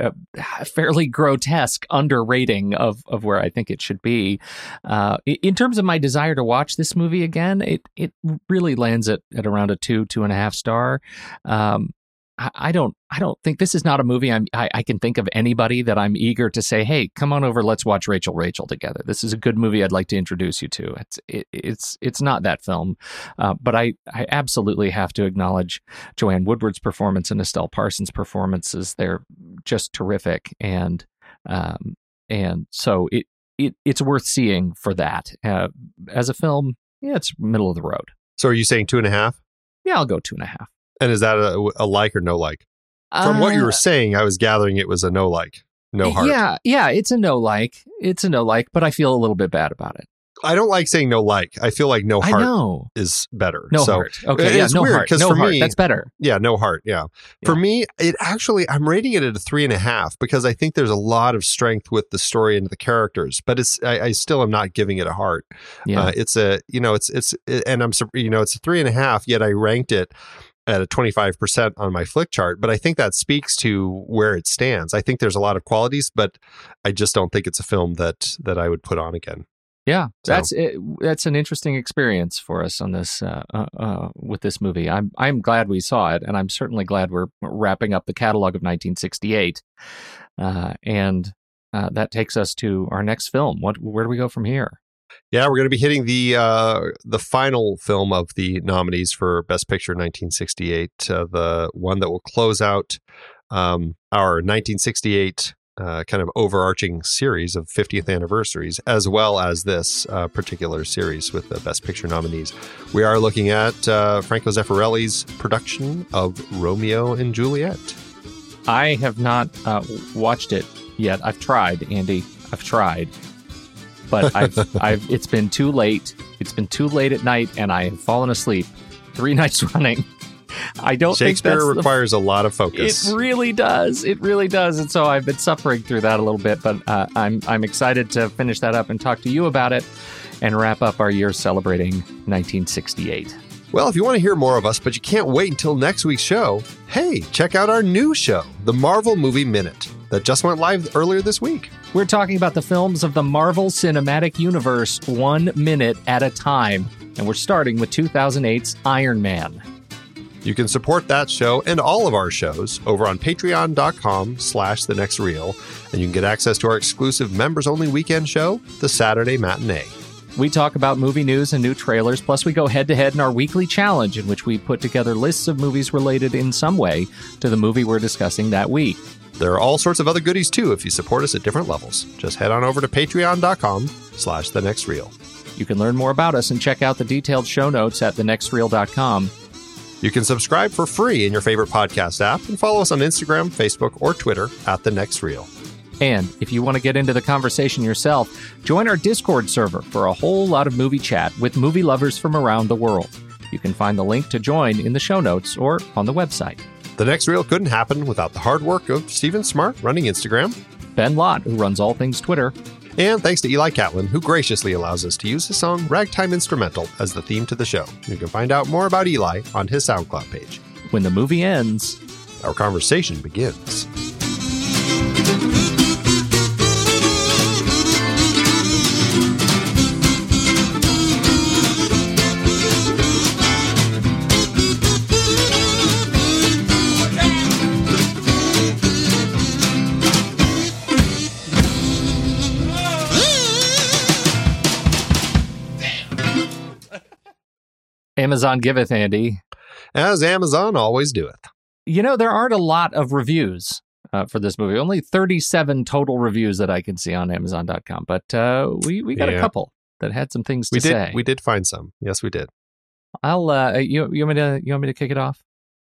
S2: a, a fairly grotesque underrating of of where I think it should be. Uh, in terms of my desire to watch this movie again, it it really lands at, at around a two two and a half star. Um, I, I don't I don't think this is not a movie I'm I, I can think of anybody that I'm eager to say hey come on over let's watch Rachel Rachel together. This is a good movie I'd like to introduce you to. It's it, it's it's not that film, uh, but I I absolutely have to acknowledge Joanne Woodward's performance and Estelle Parsons' performances. They're just terrific, and um, and so it, it it's worth seeing for that. Uh, as a film, yeah, it's middle of the road.
S1: So are you saying two and a half?
S2: Yeah, I'll go two and a half.
S1: And is that a, a like or no like? From what you
S2: Uh,
S1: were saying, I was gathering it was a no like, no heart.
S2: Yeah, yeah, it's a no like. It's a no like, but I feel a little bit bad about it.
S1: I don't like saying no like. I feel like no heart is better.
S2: No
S1: so,
S2: heart. Okay, yeah, no
S1: weird,
S2: heart. No
S1: for
S2: heart.
S1: me-
S2: That's better.
S1: Yeah, no heart. Yeah. For me, it actually, I'm rating it at a three and a half because I think there's a lot of strength with the story and the characters, but it's, I, I still am not giving it a heart.
S2: Yeah.
S1: Uh, it's a, you know, it's, it's, and I'm, you know, it's a three and a half, yet I ranked it at a 25% on my flick chart. But I think that speaks to where it stands. I think there's a lot of qualities, but I just don't think it's a film that, that I would put on again.
S2: Yeah,
S1: So-
S2: that's it, that's an interesting experience for us on this uh, uh, uh, with this movie. I'm I'm glad we saw it, and I'm certainly glad we're wrapping up the catalog of 1968. Uh, and uh, that takes us to our next film. What where do we go from here?
S1: Yeah, we're going to be hitting the uh, the final film of the nominees for Best Picture 1968, uh, the one that will close out um, our 1968 uh, kind of overarching series of 50th anniversaries, as well as this uh, particular series with the Best Picture nominees. We are looking at uh, Franco Zeffirelli's production of Romeo and Juliet.
S2: I have not uh, watched it yet. I've tried, Andy. I've tried, but I've [laughs] I've it's been too late. It's been too late at night, and I have fallen asleep three [laughs] nights running. I don't think
S1: Shakespeare
S2: the
S1: requires a lot of focus.
S2: It really does. It really does. And so I've been suffering through that a little bit, but uh, I'm I'm excited to finish that up and talk to you about it and wrap up our year celebrating 1968.
S1: Well, if you want to hear more of us, but you can't wait until next week's show, hey, check out our new show, The Marvel Movie Minute, that just went live earlier this week.
S2: We're talking about the films of the Marvel Cinematic Universe one minute at a time, and we're starting with 2008's Iron Man.
S1: You can support that show and all of our shows over on patreon.com slash the next reel, and you can get access to our exclusive members-only weekend show, The Saturday Matinee.
S2: We talk about movie news and new trailers, plus, we go head to head in our weekly challenge, in which we put together lists of movies related in some way to the movie we're discussing that week.
S1: There are all sorts of other goodies too if you support us at different levels. Just head on over to patreon.com slash the next reel.
S2: You can learn more about us and check out the detailed show notes at thenextreel.com.
S1: You can subscribe for free in your favorite podcast app and follow us on Instagram, Facebook, or Twitter at The Next Reel.
S2: And if you want to get into the conversation yourself, join our Discord server for a whole lot of movie chat with movie lovers from around the world. You can find the link to join in the show notes or on the website.
S1: The Next Reel couldn't happen without the hard work of Steven Smart running Instagram.
S2: Ben Lott, who runs all things Twitter,
S1: And thanks to Eli Catlin, who graciously allows us to use his song Ragtime Instrumental as the theme to the show. You can find out more about Eli on his SoundCloud page.
S2: when the movie ends,
S1: Our conversation begins.
S2: Amazon giveth, Andy.
S1: As Amazon always doeth.
S2: You know, there aren't a lot of reviews uh, for this movie. Only 37 total reviews that I can see on Amazon.com, but uh, we we got a couple that had some things to
S8: We did.
S2: say.
S8: We did find some. Yes, we did.
S2: I'll uh, you you want me to you want me to kick it off?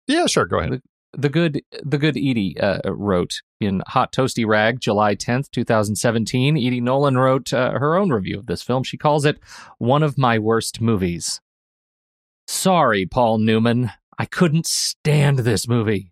S8: Yeah, sure. Go ahead.
S2: the good the good Edie uh, wrote in Hot Toasty Rag, July tenth, two thousand seventeen. Edie Nolan wrote uh, her own review of this film. She calls it one of my worst movies. Sorry, Paul Newman, I couldn't stand this movie.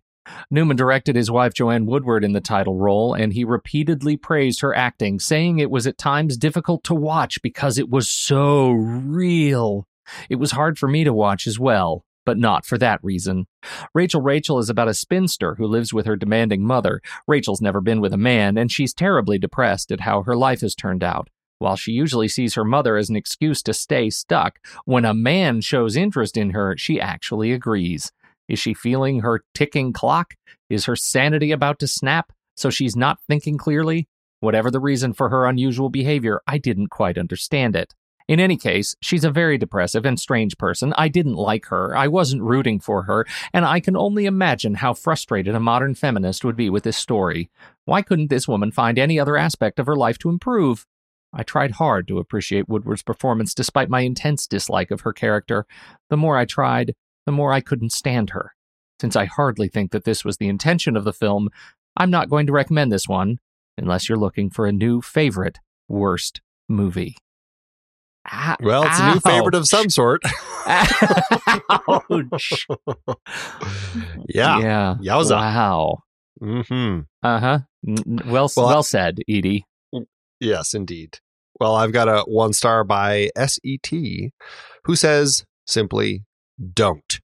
S2: Newman directed his wife Joanne Woodward in the title role, and he repeatedly praised her acting, saying it was at times difficult to watch because it was so real. It was hard for me to watch as well, but not for that reason. Rachel Rachel is about a spinster who lives with her demanding mother. Rachel's never been with a man, and she's terribly depressed at how her life has turned out. While she usually sees her mother as an excuse to stay stuck, when a man shows interest in her, she actually agrees. Is she feeling her ticking clock? Is her sanity about to snap so she's not thinking clearly? Whatever the reason for her unusual behavior, I didn't quite understand it. In any case, she's a very depressive and strange person. I didn't like her. I wasn't rooting for her, and I can only imagine how frustrated a modern feminist would be with this story. Why couldn't this woman find any other aspect of her life to improve? I tried hard to appreciate Woodward's performance despite my intense dislike of her character. The more I tried, the more I couldn't stand her. Since I hardly think that this was the intention of the film, I'm not going to recommend this one unless you're looking for a new favorite worst movie. Ow-
S8: Well, it's a new favorite of some sort.
S2: Ouch. [laughs]
S8: yeah.
S2: Yeah.
S8: Yowza.
S2: Wow.
S8: hmm
S2: Uh huh. Well,
S8: Well,
S2: well said, Edie.
S8: Yes, indeed. Well, I've got a one star by SET who says simply, don't.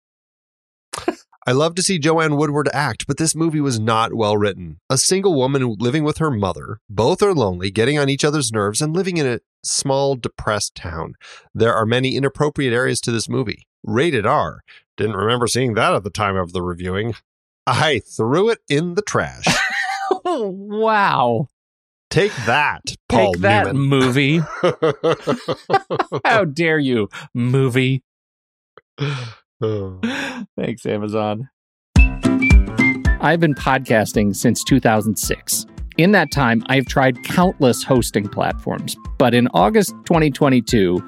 S8: I love to see Joanne Woodward act, but this movie was not well written. A single woman living with her mother, both are lonely, getting on each other's nerves, and living in a small, depressed town. There are many inappropriate areas to this movie. Rated R. Didn't remember seeing that at the time of the reviewing. I threw it in the trash. [laughs]
S2: wow.
S8: Take that, Paul
S2: Take that,
S8: Newman.
S2: movie. [laughs] How dare you, movie? [sighs]
S8: Oh.
S2: Thanks, Amazon. I've been podcasting since 2006. In that time, I've tried countless hosting platforms, but in August 2022,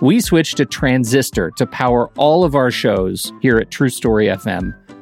S2: we switched to Transistor to power all of our shows here at True Story FM,